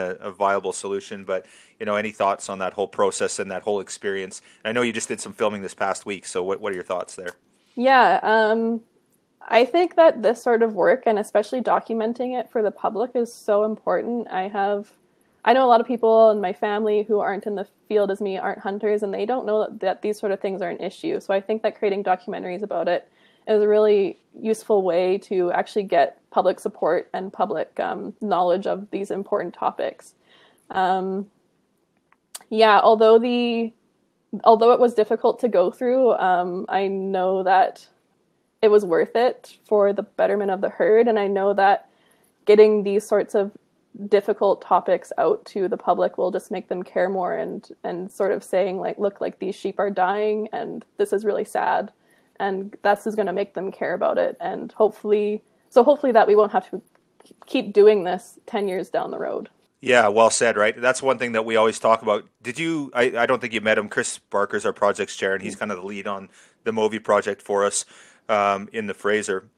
S2: a, a, viable solution. But you know, any thoughts on that whole process and that whole experience? I know you just did some filming this past week, so what what are your thoughts there?
S4: Yeah, um, I think that this sort of work and especially documenting it for the public is so important. I have. I know a lot of people in my family who aren't in the field as me aren't hunters and they don't know that, that these sort of things are an issue. So I think that creating documentaries about it is a really useful way to actually get public support and public um, knowledge of these important topics. Um, yeah, although the although it was difficult to go through, um, I know that it was worth it for the betterment of the herd, and I know that getting these sorts of difficult topics out to the public will just make them care more and and sort of saying like look like these sheep are dying and this is really sad and that's is going to make them care about it. And hopefully so hopefully that we won't have to keep doing this 10 years down the road.
S2: Yeah well said right? That's one thing that we always talk about. Did you i, I don't think you met him. Chris barker's our projects chair and he's kind of the lead on the M. ovi project for us um, in the fraser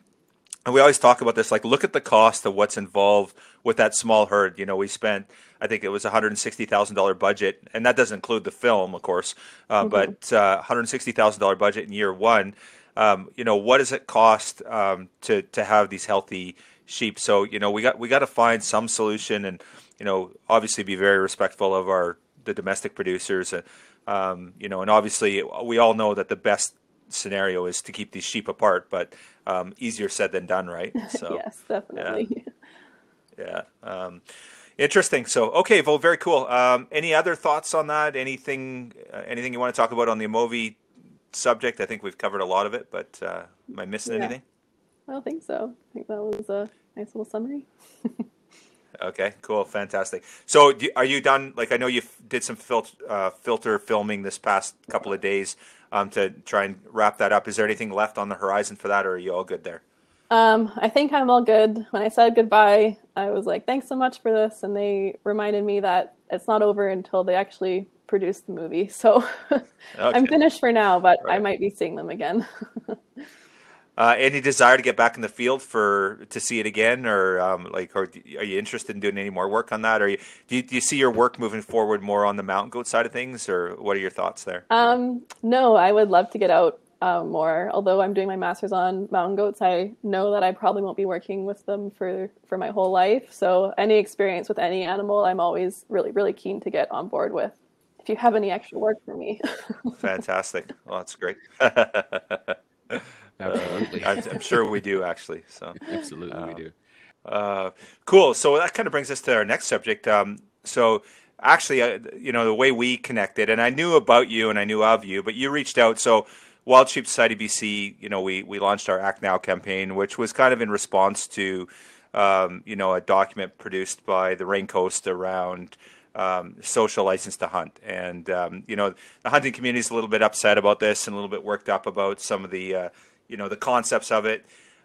S2: and we always talk about this like look at the cost of what's involved with that small herd. You know we spent i think it was $160000 budget and that doesn't include the film of course uh, mm-hmm. but uh, $160000 budget in year one. Um, you know what does it cost um, to to have these healthy sheep? So you know we got we got to find some solution and you know obviously be very respectful of our the domestic producers and um, you know and obviously we all know that the best scenario is to keep these sheep apart but um, easier said than done, right?
S4: So yes, definitely.
S2: Yeah. yeah. Um, interesting. So okay, well, very cool. Um, any other thoughts on that? Anything? Uh, anything you want to talk about on the M. ovi subject? I think we've covered a lot of it, but uh, am I missing yeah. anything?
S4: I don't think so. I think that was a nice little summary.
S2: okay, cool, fantastic. So, do, are you done? Like, I know you f- did some fil- uh, filter filming this past couple of days to try and wrap that up. Is there anything left on the horizon for that, or are you all good there?
S4: Um, I think I'm all good. When I said goodbye, I was like, "Thanks so much for this," and they reminded me that it's not over until they actually produce the movie. So okay. I'm finished for now, but right. I might be seeing them again.
S2: Uh, any desire to get back in the field for to see it again, or um, like, or are you interested in doing any more work on that? Or you, do, you, do you see your work moving forward more on the mountain goat side of things, or what are your thoughts there?
S4: Um, no, I would love to get out uh, more. Although I'm doing my master's on mountain goats, I know that I probably won't be working with them for for my whole life. So any experience with any animal, I'm always really really keen to get on board with. If you have any extra work for me,
S2: fantastic. Well, that's great.
S1: Absolutely.
S2: Uh, I'm sure we do actually. So
S1: absolutely uh, we do.
S2: Uh, cool. So that kind of brings us to our next subject. Um, so actually, uh, you know, the way we connected, and I knew about you and I knew of you, but you reached out. So Wild Sheep Society BC, you know, we we launched our Act Now campaign, which was kind of in response to, um, you know, a document produced by the Raincoast around. Um, social license to hunt. And, um, you know, the hunting community is a little bit upset about this and a little bit worked up about some of the, uh, you know the concepts of it.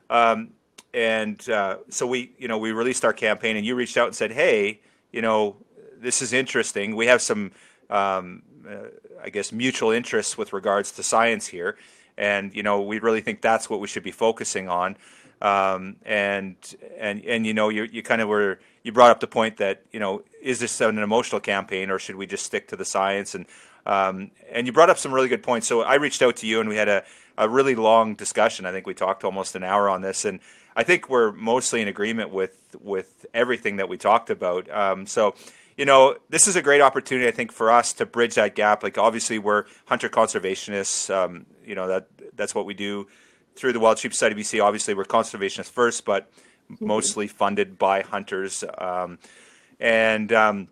S2: Um, and uh, so we you know we released our campaign, and you reached out and said, hey, you know this is interesting. We have some um, uh, I guess mutual interests with regards to science here, and you know we really think that's what we should be focusing on. Um, and and and you know you you kind of were you brought up the point that you know is this an emotional campaign or should we just stick to the science and um, and you brought up some really good points. So I reached out to you and we had a a really long discussion. I think we talked almost an hour on this, and I think we're mostly in agreement with with everything that we talked about. Um, so, you know, this is a great opportunity, I think, for us to bridge that gap. Like, obviously, we're hunter conservationists. Um, you know that that's what we do through the Wild Sheep Society BC. Obviously, we're conservationists first, but mostly funded by hunters. Um, and um,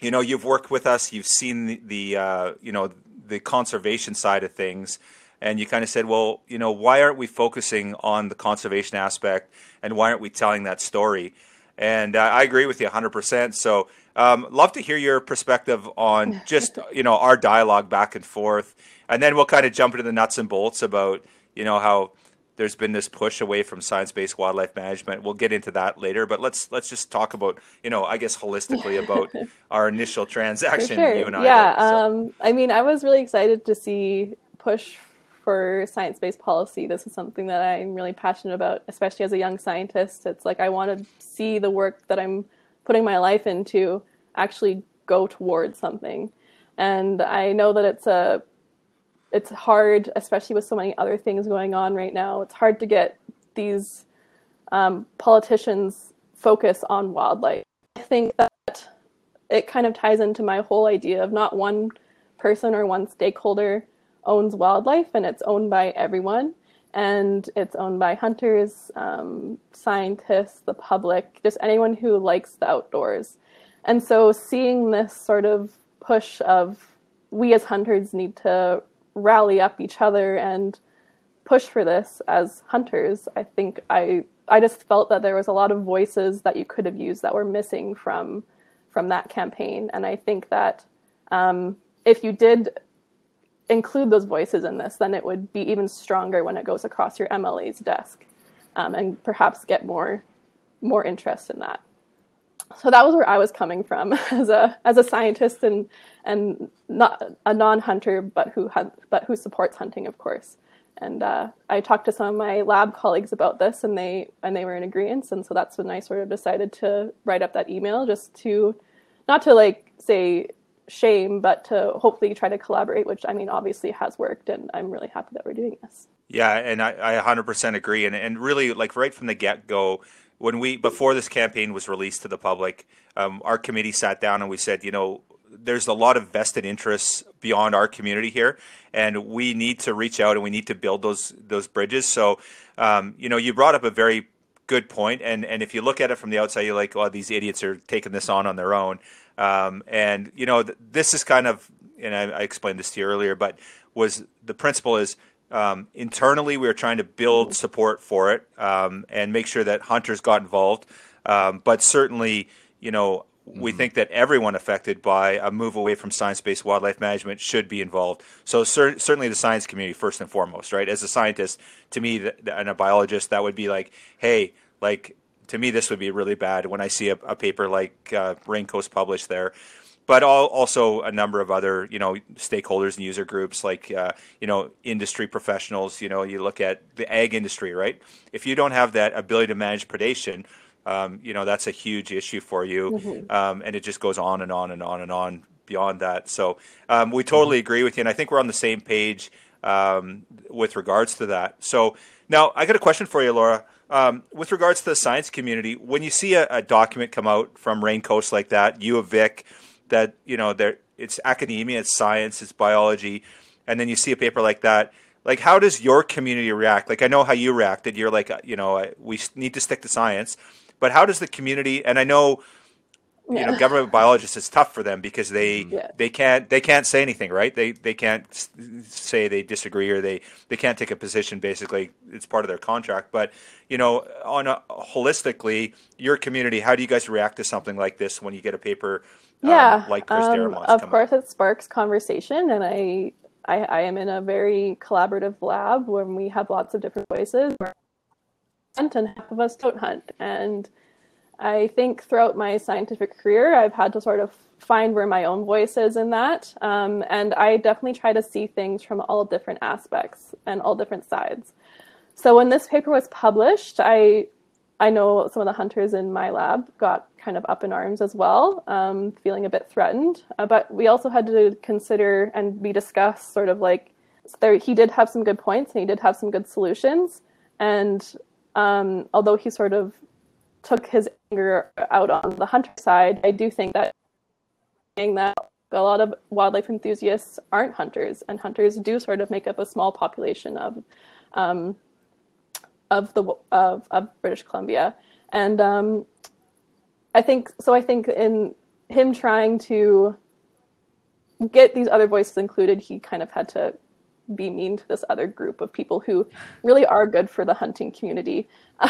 S2: you know, you've worked with us. You've seen the, the uh, you know the conservation side of things, and you kind of said, well, you know, why aren't we focusing on the conservation aspect, and why aren't we telling that story? And uh, I agree with you 100%. So, um, love to hear your perspective on just you know our dialogue back and forth, and then we'll kind of jump into the nuts and bolts about you know how there's been this push away from science-based wildlife management. We'll get into that later, but let's let's just talk about you know I guess holistically about our initial transaction.
S4: sure.
S2: You and I.
S4: Yeah,
S2: did, so.
S4: um, I mean, I was really excited to see push for science-based policy. This is something that I'm really passionate about, especially as a young scientist. It's like I want to see the work that I'm putting my life into actually go towards something. And I know that it's a it's hard, especially with so many other things going on right now. It's hard to get these um, politicians focus on wildlife. I think that it kind of ties into my whole idea of not one person or one stakeholder owns wildlife and it's owned by everyone and it's owned by hunters, um, scientists, the public, just anyone who likes the outdoors. And so seeing this sort of push of we as hunters need to rally up each other and push for this as hunters, I think I I just felt that there was a lot of voices that you could have used that were missing from from that campaign, and I think that um, if you did include those voices in this, then it would be even stronger when it goes across your MLA's desk, um, and perhaps get more more interest in that. So that was where I was coming from as a as a scientist and and not a non-hunter, but who had but who supports hunting, of course. And uh, I talked to some of my lab colleagues about this, and they and they were in agreement. And so that's when I sort of decided to write up that email, just to not to like say shame, but to hopefully try to collaborate, which I mean obviously has worked, and I'm really happy that we're doing this.
S2: Yeah, and I, I 100% agree. And, and really, like right from the get go, when we before this campaign was released to the public, um, our committee sat down and we said, you know, there's a lot of vested interests beyond our community here, and we need to reach out and we need to build those those bridges. So, um, you know, you brought up a very good point, and and if you look at it from the outside, you're like, oh, these idiots are taking this on on their own. Um, and you know, th- this is kind of, and I, I explained this to you earlier, but was the principle is um, internally we were trying to build support for it um, and make sure that hunters got involved. Um, but certainly, you know, we think that everyone affected by a move away from science-based wildlife management should be involved. So cer- certainly the science community first and foremost, right? As a scientist, to me th- and a biologist, that would be like, hey, like to me this would be really bad when I see a, a paper like uh, Raincoast published there. But all, also a number of other, you know, stakeholders and user groups like, uh, you know, industry professionals. You know, you look at the ag industry, right? If you don't have that ability to manage predation, um, you know that's a huge issue for you, mm-hmm. um, and it just goes on and on and on and on beyond that. So um, we totally agree with you, and I think we're on the same page um, with regards to that. So now I got a question for you, Laura. Um, with regards to the science community, when you see a, a document come out from Raincoast like that, UVic, that you know there it's academia, it's science, it's biology, and then you see a paper like that like how does your community react like i know how you reacted you're like you know we need to stick to science but how does the community? And I know, yeah. you know, government biologists. It's tough for them because they mm-hmm. yeah. they can't they can't say anything, right? They they can't say they disagree or they they can't take a position. Basically, it's part of their contract. But you know, on a, holistically, your community, how do you guys react to something like this when you get a paper?
S4: Um, yeah,
S2: like Chris
S4: um, Of course, out? it sparks conversation, and I, I I am in a very collaborative lab where we have lots of different voices hunt and half of us don't hunt. And I think throughout my scientific career, I've had to sort of find where my own voice is in that. Um, and I definitely try to see things from all different aspects and all different sides. So when this paper was published, I I know some of the hunters in my lab got kind of up in arms as well, um, feeling a bit threatened. Uh, but we also had to consider and we discussed sort of like there, he did have some good points and he did have some good solutions. And um, although he sort of took his anger out on the hunter side, I do think that that a lot of wildlife enthusiasts aren't hunters, and hunters do sort of make up a small population of um, of the of, of British Columbia, and um, I think so. I think in him trying to get these other voices included, he kind of had to be mean to this other group of people who really are good for the hunting community.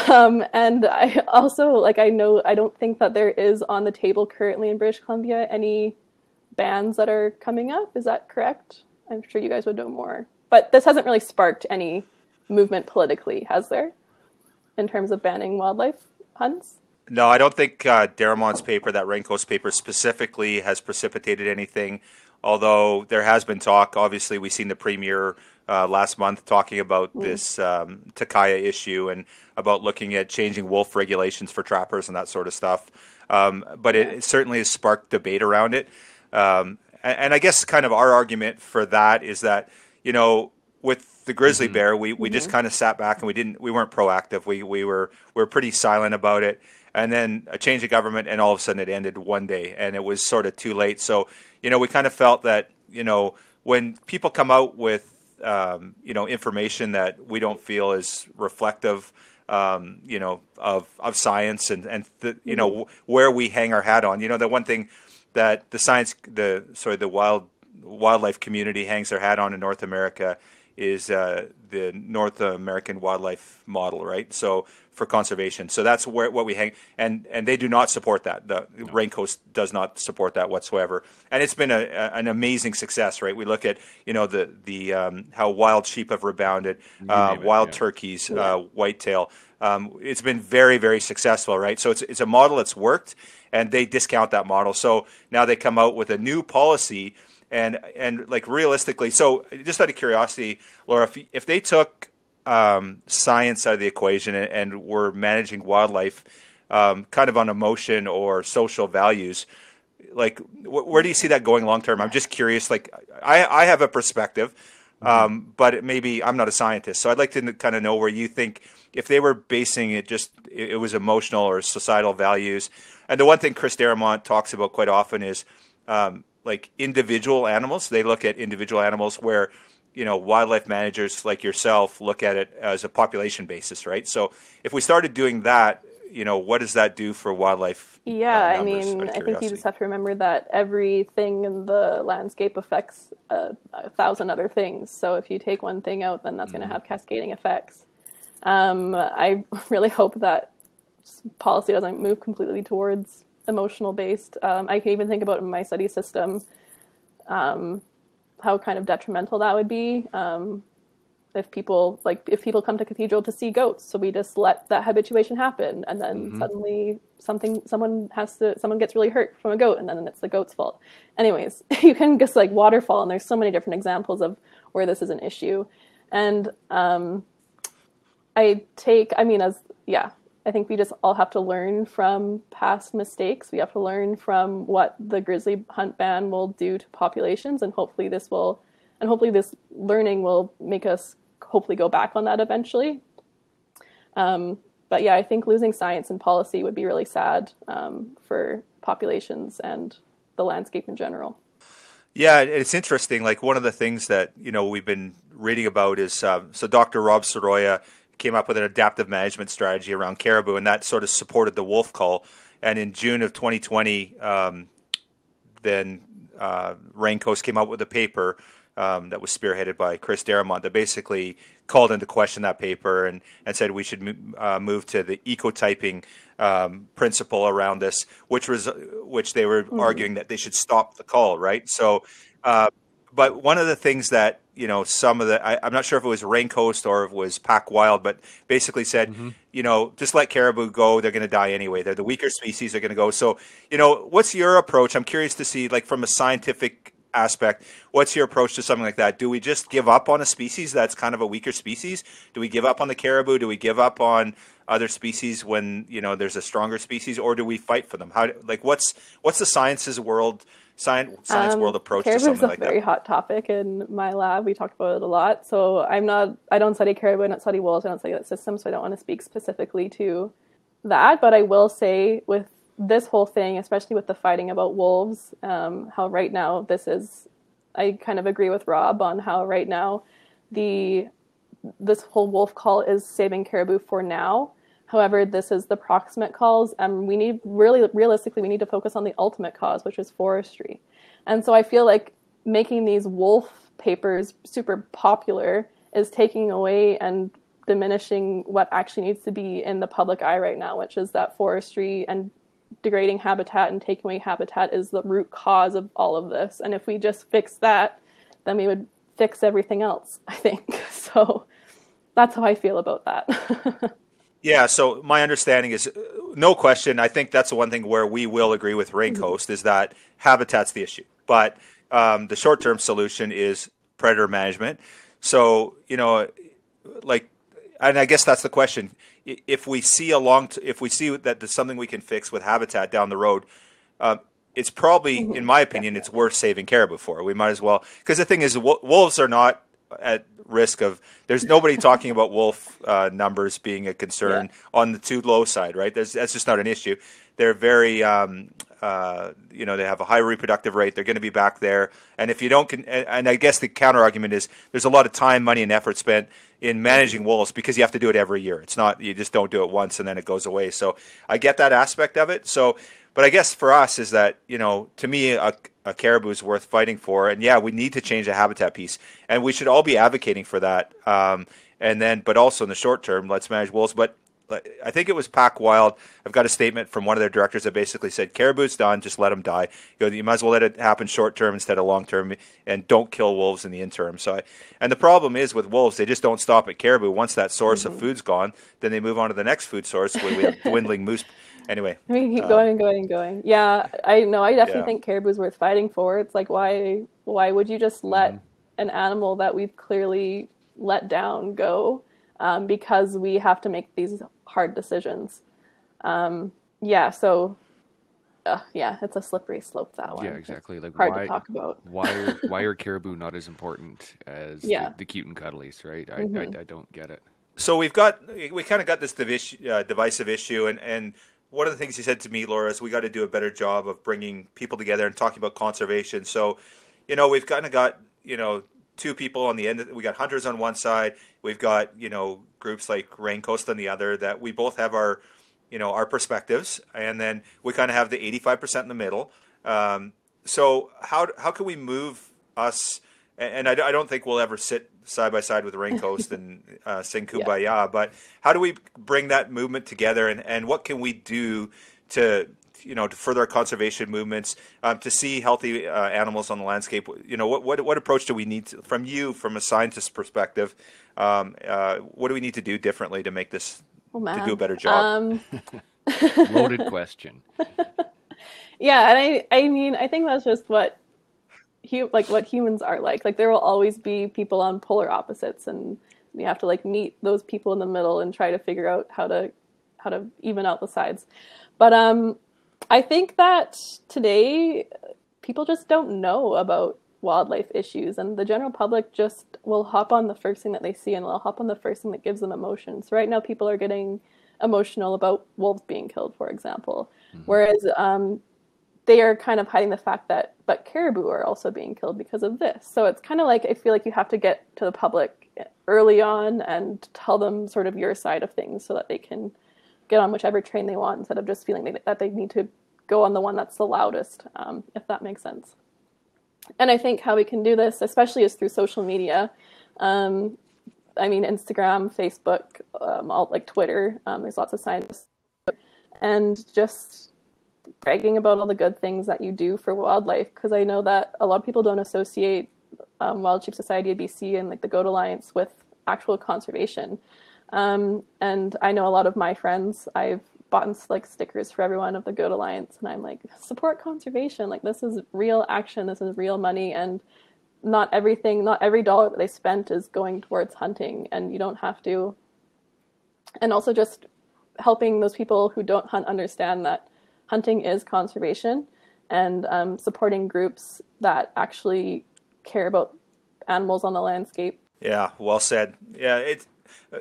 S4: Um, and I also like I know I don't think that there is on the table currently in British Columbia any bans that are coming up. Is that correct? I'm sure you guys would know more. But this hasn't really sparked any movement politically, has there? In terms of banning wildlife hunts?
S2: No, I don't think uh, Darimont's paper, that Raincoast paper specifically, has precipitated anything although there has been talk. Obviously, we've seen the premier uh, last month talking about mm. this um, Takaya issue and about looking at changing wolf regulations for trappers and that sort of stuff. Um, but it, it, certainly has sparked debate around it. Um, and, and, I guess kind of our argument for that is that you know with the grizzly mm-hmm. bear, we, we mm-hmm. just kind of sat back and we didn't we weren't proactive. We we were we were pretty silent about it. And then a change of government, and all of a sudden it ended one day, and it was sort of too late. So you know, we kind of felt that, you know, when people come out with, um, you know, information that we don't feel is reflective, um, you know, of, of science and, and the, you know, mm-hmm. where we hang our hat on. You know, the one thing that the science, the, sorry, the wild wildlife community hangs their hat on in North America is uh, the North American wildlife model, right? So for conservation. So that's where what we hang, and and they do not support that. The no. Raincoast does not support that whatsoever, and it's been a, a, an amazing success, right? We look at you know the the um, how wild sheep have rebounded, uh, it, wild yeah. turkeys, yeah. Uh, whitetail. Um, it's been very very successful, right? So it's it's a model that's worked, and they discount that model. So now they come out with a new policy. And and like realistically, so just out of curiosity, Laura, if if they took um, science out of the equation and, and we're managing wildlife um, kind of on emotion or social values like wh- where do you see that going long term i'm just curious like i, I have a perspective mm-hmm. um, but maybe i'm not a scientist so i'd like to kind of know where you think if they were basing it just it, it was emotional or societal values and the one thing chris Darimont talks about quite often is um, like individual animals they look at individual animals where you know wildlife managers like yourself look at it as a population basis, right? So if we started doing that, you know, what does that do for wildlife?
S4: Yeah, uh, I mean, I think you just have to remember that everything in the landscape affects a, a thousand other things. So if you take one thing out, then that's mm-hmm. going to have cascading effects. Um, I really hope that policy doesn't move completely towards emotional based. Um, I can even think about in my study system. Um, how kind of detrimental that would be um, if people like if people come to cathedral to see goats so we just let that habituation happen and then mm-hmm. suddenly something someone has to someone gets really hurt from a goat and then it's the goat's fault anyways you can just like waterfall and there's so many different examples of where this is an issue and um, i take i mean as yeah I think we just all have to learn from past mistakes. We have to learn from what the grizzly hunt ban will do to populations, and hopefully this will, and hopefully this learning will make us hopefully go back on that eventually. Um, but yeah, I think losing science and policy would be really sad um, for populations and the landscape in general.
S2: Yeah, it's interesting. Like one of the things that you know we've been reading about is um, so Dr. Rob Serrouya came up with an adaptive management strategy around caribou, and that sort of supported the wolf cull. And in June of 2020, um, then uh, Raincoast came out with a paper um, that was spearheaded by Chris Darimont that basically called into question that paper and, and said we should uh, move to the ecotyping um, principle around this, which was which they were mm-hmm. arguing that they should stop the cull, right? So, uh, but one of the things that you know, some of the, I, am not sure if it was Raincoast or if it was Pack Wild, but basically said, mm-hmm. you know, just let caribou go. They're going to die anyway. They're the weaker species. They're going to go. So, you know, what's your approach? I'm curious to see, like, from a scientific aspect, what's your approach to something like that? Do we just give up on a species that's kind of a weaker species? Do we give up on the caribou? Do we give up on other species when, you know, there's a stronger species or do we fight for them? How, like, what's, what's the sciences world science science um, world approach to something like
S4: that? a very hot topic in my lab. We talk about it a lot. So I'm not I don't study caribou, I don't study wolves, I don't study that system, so I don't want to speak specifically to that. But I will say with this whole thing, especially with the fighting about wolves, um, how right now this is, I kind of agree with Rob on how right now the this whole wolf cull is saving caribou for now. However, this is the proximate cause, and we need really realistically we need to focus on the ultimate cause, which is forestry. And so I feel like making these wolf papers super popular is taking away and diminishing what actually needs to be in the public eye right now, which is that forestry and degrading habitat and taking away habitat is the root cause of all of this. And if we just fix that, then we would fix everything else, I think. So that's how I feel about that.
S2: yeah, so my understanding is no question. I think that's the one thing where we will agree with Raincoast mm-hmm. is that habitat's the issue. But um, the short term solution is predator management. So, you know, like, and I guess that's the question. If we see a long, t- if we see that there's something we can fix with habitat down the road, uh, it's probably, mm-hmm. in my opinion, it's worth saving caribou for. We might as well, because the thing is, wolves are not at risk of. There's nobody talking about wolf uh, numbers being a concern yeah. on the too low side, right? There's, that's just not an issue. They're very, um, uh, you know, they have a high reproductive rate. They're going to be back there, and if you don't, con- and I guess the counter argument is there's a lot of time, money, and effort spent in managing wolves because you have to do it every year. It's not you just don't do it once and then it goes away. So I get that aspect of it. So but I guess for us is that you know to me a, a caribou is worth fighting for, and yeah, we need to change the habitat piece, and we should all be advocating for that. Um, and then, but also in the short term, let's manage wolves. But I think it was Pack Wild. I've got a statement from one of their directors that basically said, "Caribou's done. Just let them die. You, know, you might as well let it happen short term instead of long term, and don't kill wolves in the interim." So, I, and the problem is with wolves, they just don't stop at caribou. Once that source mm-hmm. of food's gone, then they move on to the next food source. Where we have dwindling moose anyway,
S4: we can keep uh, going and going and going. Yeah, I know. I definitely yeah. think caribou is worth fighting for. It's like why why would you just let mm-hmm. an animal that we've clearly let down go um, because we have to make these hard decisions? Um, yeah, so uh, yeah, it's a slippery slope that one.
S1: Yeah, exactly.
S4: Like hard why, to talk about.
S1: why are why are caribou not as important as yeah. the, the cute and cuddlies? Right? I, mm-hmm. I, I don't get it.
S2: So we've got we kind of got this divis- uh, divisive issue, and and one of the things he said to me, Laura, is we got to do a better job of bringing people together and talking about conservation. So, you know, we've kind of got, you know, two people on the end. we got hunters on one side. We've got, you know, groups like Raincoast on the other that we both have our, you know, our perspectives. And then we kind of have the 85% in the middle. Um, so how, how can we move us? And, and I, I don't think we'll ever sit side by side with Raincoast and uh, sing Kumbaya. Yeah. But how do we bring that movement together, and, and what can we do to you know to further our conservation movements um, to see healthy uh, animals on the landscape? You know, what what, what approach do we need to, from you, from a scientist perspective? Um, uh, what do we need to do differently to make this oh, to do a better job? Um...
S1: Loaded question.
S4: yeah, and I I mean I think that's just what hu- like what humans are like. Like there will always be people on polar opposites, and we have to like meet those people in the middle and try to figure out how to how to even out the sides. But um, I think that today people just don't know about wildlife issues, and the general public just will hop on the first thing that they see, and they'll hop on the first thing that gives them emotions. Right now, people are getting emotional about wolves being killed, for example, mm-hmm. whereas um, they are kind of hiding the fact that but caribou are also being killed because of this. So it's kind of like I feel like you have to get to the public early on and tell them sort of your side of things so that they can get on whichever train they want instead of just feeling that they need to go on the one that's the loudest, um, if that makes sense. And I think how we can do this, especially, is through social media. Um, I mean, Instagram, Facebook, um, all like Twitter. Um, there's lots of signs, and just bragging about all the good things that you do for wildlife because I know that a lot of people don't associate um, Wild Sheep Society of BC and like the Goat Alliance with actual conservation. Um, and I know a lot of my friends. I've bought like stickers for everyone of the Goat Alliance, and I'm like, support conservation. Like this is real action. This is real money, and not everything, not every dollar that they spent is going towards hunting, and you don't have to. And also just helping those people who don't hunt understand that hunting is conservation and um, supporting groups that actually care about animals on the landscape.
S2: Yeah, well said. Yeah, it's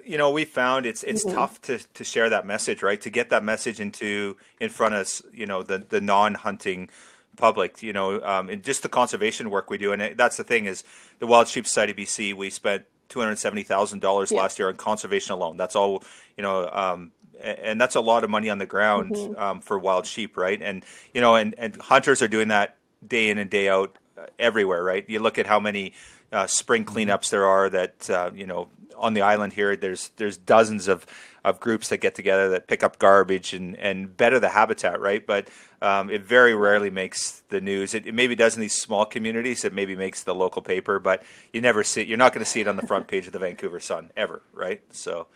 S2: you know we found it's it's
S4: Mm-hmm.
S2: tough to, to share that message right to get that message into in front of you know the the non-hunting public you know um, and just the conservation work we do and it, that's the thing is the wild sheep society bc we spent $270000
S4: Yeah.
S2: last year on conservation alone that's all you know um, and that's a lot of money on the ground
S4: Mm-hmm.
S2: um, for wild sheep right? And you know and, and hunters are doing that day in and day out uh, everywhere right? You look at how many uh, spring cleanups there are that uh, you know on the island here there's there's dozens of of groups that get together that pick up garbage and and better the habitat right? But um, it very rarely makes the news. It, it maybe does in these small communities. It maybe makes the local paper but you never see you're not going to see it on the front page of the Vancouver Sun ever right? So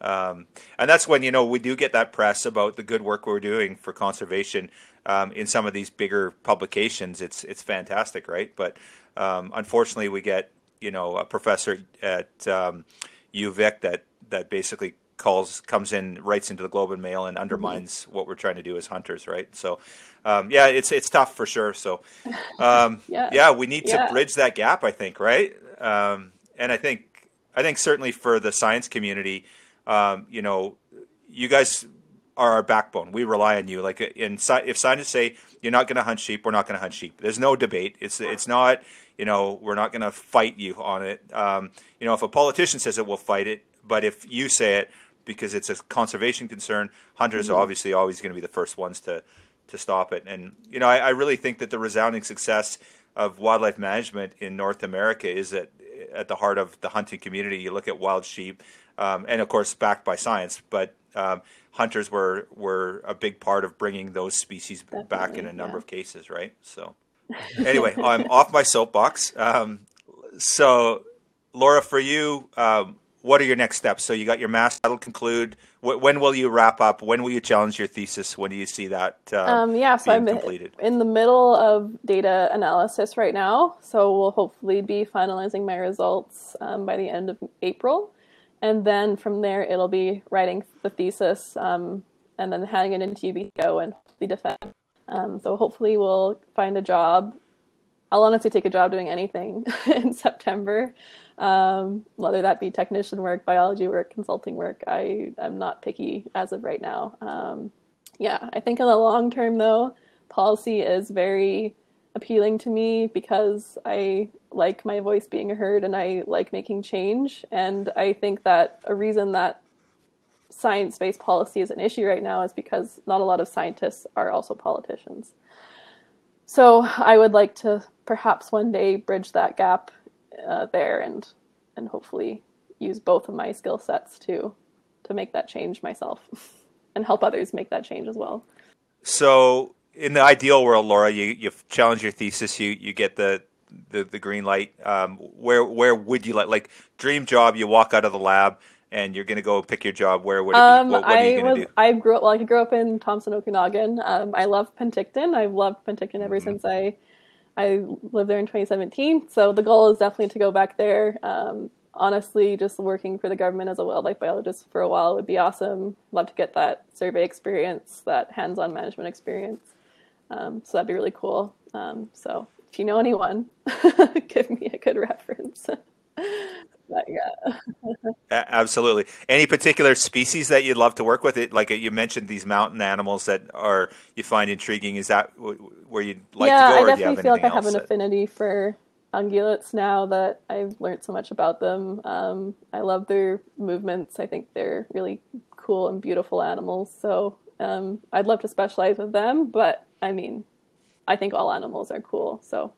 S2: um, and that's when you know we do get that press about the good work we're doing for conservation um, in some of these bigger publications. It's it's fantastic, right? But um, unfortunately, we get you know a professor at um, UVic that that basically calls comes in, writes into the Globe and Mail, and undermines what we're trying to do as hunters, right? So. Um, yeah, it's it's tough for sure. So, um,
S4: Yeah.
S2: yeah, we need to bridge that gap. I think, right? Um, and I think I think certainly for the science community, um, you know, you guys are our backbone. We rely on you. Like in if scientists say you're not going to hunt sheep, we're not going to hunt sheep. There's no debate. It's it's not you know we're not going to fight you on it. Um, you know if a politician says it, we'll fight it. But if you say it because it's a conservation concern, hunters are obviously always going to be the first ones to to stop it. And you know I, I really think that the resounding success of wildlife management in North America is at at the heart of the hunting community. You look at wild sheep, um, and of course backed by science, but um, hunters were were a big part of bringing those species back in a number
S4: yeah.
S2: of cases, right? So, anyway, I'm off my soapbox. Um, so, Laura, for you, um, what are your next steps? So, you got your master that'll conclude. When will you wrap up? When will you challenge your thesis? When do you see that? Um,
S4: Um, yeah, so
S2: being
S4: I'm
S2: completed?
S4: in the middle of data analysis right now. So we'll hopefully be finalizing my results um, by the end of April. And then from there, it'll be writing the thesis um, and then handing it into UBCO and hopefully defend. Um, so hopefully we'll find a job. I'll honestly take a job doing anything in September, um, whether that be technician work, biology work, consulting work. I, I'm not picky as of right now. Um, yeah, I think in the long term, though, policy is very appealing to me because I like my voice being heard and I like making change. And I think that a reason that science based policy is an issue right now is because not a lot of scientists are also politicians. So I would like to perhaps one day bridge that gap uh, there and and hopefully use both of my skill sets to to make that change myself and help others make that change as well.
S2: So, in the ideal world, Laura, you you challenge your thesis, you you get the the, the green light. Um, where where would you like like dream job? You walk out of the lab and you're going to go pick your job. Where would it be?
S4: Um,
S2: what, what are you
S4: I
S2: going
S4: was
S2: to do?
S4: I grew up well. I grew up in Thompson, Okanagan. Um, I love Penticton. I've loved Penticton
S2: Mm-hmm.
S4: ever since I I lived there in 2017. So the goal is definitely to go back there. Um, honestly, just working for the government as a wildlife biologist for a while would be awesome. Love to get that survey experience, that hands-on management experience. Um, so that'd be really cool. Um, so if you know anyone, give me a good reference. but yeah.
S2: Absolutely. Any particular species that you'd love to work with? It like you mentioned these mountain animals that are you find intriguing. Is that where you'd like
S4: yeah,
S2: to go, Yeah,
S4: I
S2: or do you
S4: definitely feel like I have an
S2: that-
S4: affinity for ungulates now that I've learned so much about them. Um, I love their movements. I think they're really cool and beautiful animals. So um, I'd love to specialize with them, but I mean, I think all animals are cool. So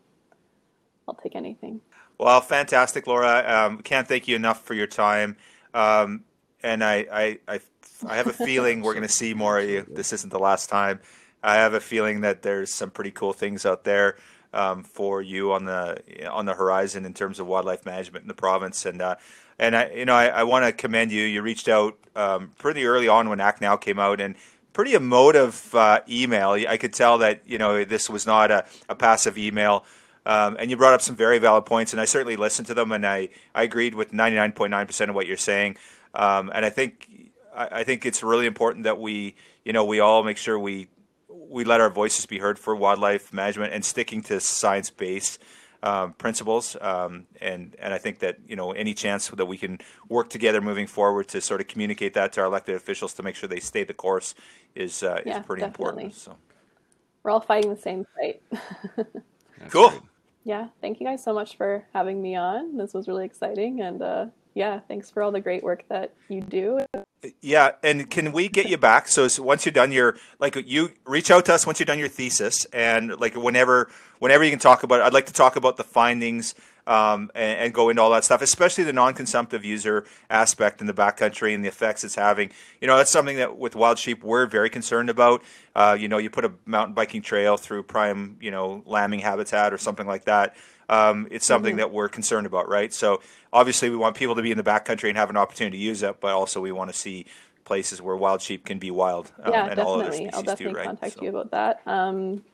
S4: I'll take anything.
S2: Well, fantastic, Laura. Um, can't thank you enough for your time. Um, and I, I, I, I have a feeling we're going to see more of you. This isn't the last time. I have a feeling that there's some pretty cool things out there um, for you on the on the horizon in terms of wildlife management in the province. And uh, and I, you know, I, I want to commend you. You reached out um, pretty early on when Act Now came out, and pretty emotive uh, email. I could tell that you know this was not a, a passive email. Um, and you brought up some very valid points, and I certainly listened to them, and I, I agreed with 99.9% of what you're saying. Um, and I think I, I think it's really important that we you know we all make sure we we let our voices be heard for wildlife management and sticking to science based. Um, principles, um, and and I think that you know any chance that we can work together moving forward to sort of communicate that to our elected officials to make sure they stay the course is uh,
S4: Yeah,
S2: is pretty
S4: definitely.
S2: important. So
S4: We're all fighting the same fight.
S2: Cool.
S1: great.
S4: yeah, thank you guys so much for having me on. This was really exciting, and uh, yeah, thanks for all the great work that you do.
S2: Yeah, and can we get you back? So, once you're done your like you reach out to us once you're done your thesis, and like whenever whenever you can talk about it, I'd like to talk about the findings um, and, and go into all that stuff, especially the non-consumptive user aspect in the backcountry and the effects it's having. You know, that's something that with wild sheep we're very concerned about. Uh, you know, you put a mountain biking trail through prime, you know, lambing habitat or something like that. Um, it's something that we're concerned about, right? So obviously we want people to be in the backcountry and have an opportunity to use it, but also we want to see places where wild sheep can be wild um,
S4: yeah,
S2: and all other
S4: definitely.
S2: species
S4: I'll definitely
S2: too, right?
S4: contact
S2: So-
S4: you about that. Um,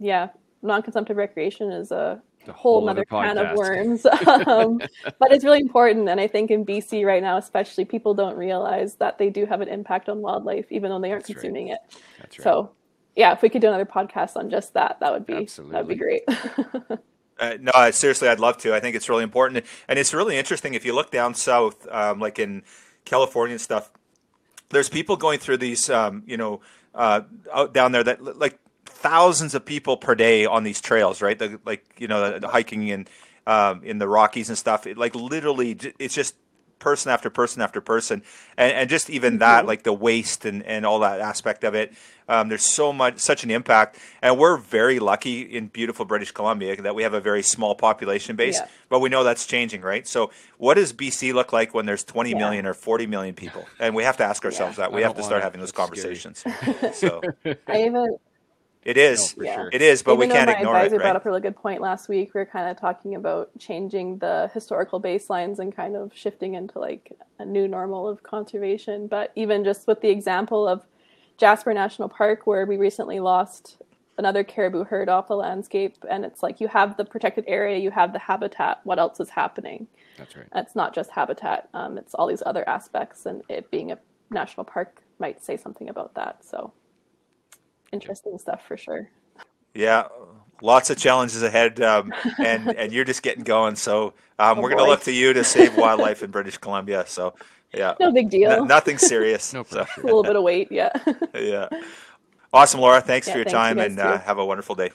S4: yeah, non-consumptive recreation is a
S1: The
S4: whole
S1: whole
S4: other
S1: other
S4: can of worms, um, but it's really important. And I think in BC right now, especially, people don't realize that they do have an impact on wildlife, even though they aren't
S1: That's right.
S4: consuming it.
S1: That's right.
S4: So, yeah, if we could do another podcast on just that, that would be that would be great.
S2: Uh, no, seriously, I'd love to. I think it's really important, and it's really interesting if you look down south, um, like in California and stuff. There's people going through these, um, you know, uh, out down there that like thousands of people per day on these trails, right? The, like you know, the, the hiking in um, in the Rockies and stuff. It, like literally, it's just person after person after person, and, and just even that, like the waste and, and all that aspect of it. Um, there's so much, such an impact, and we're very lucky in beautiful British Columbia that we have a very small population base.
S4: Yeah.
S2: But we know that's changing, right? So, what does BC look like when there's 20
S4: Yeah.
S2: million or 40 million people? And we have to ask ourselves that. We
S1: I
S2: have to start
S1: wanna-
S2: having those
S1: that's
S2: conversations. so
S4: I even
S2: it is,
S1: for
S4: Yeah.
S1: sure.
S2: it is, but
S4: Even
S2: we
S4: though
S2: can't
S4: my
S2: ignore
S4: advisor
S2: it,
S4: brought up a really good point last week. We were kind of talking about changing the historical baselines and kind of shifting into like a new normal of conservation. But even just with the example of Jasper National Park, where we recently lost another caribou herd off the landscape, and it's like you have the protected area, you have the habitat. What else is happening?
S1: That's right.
S4: It's not just habitat; um, it's all these other aspects, and it being a national park might say something about that. So interesting stuff for sure.
S2: Yeah, lots of challenges ahead, um, and and you're just getting going. So um,
S4: Oh,
S2: we're going to look to you to save wildlife in British Columbia. So yeah,
S4: No big deal.
S2: No- nothing serious.
S1: No
S2: So,
S4: a little bit of weight, yeah.
S2: yeah, awesome, Laura. Thanks
S4: Yeah,
S2: for your
S4: thanks,
S2: time,
S4: guys
S2: and uh, have a wonderful day.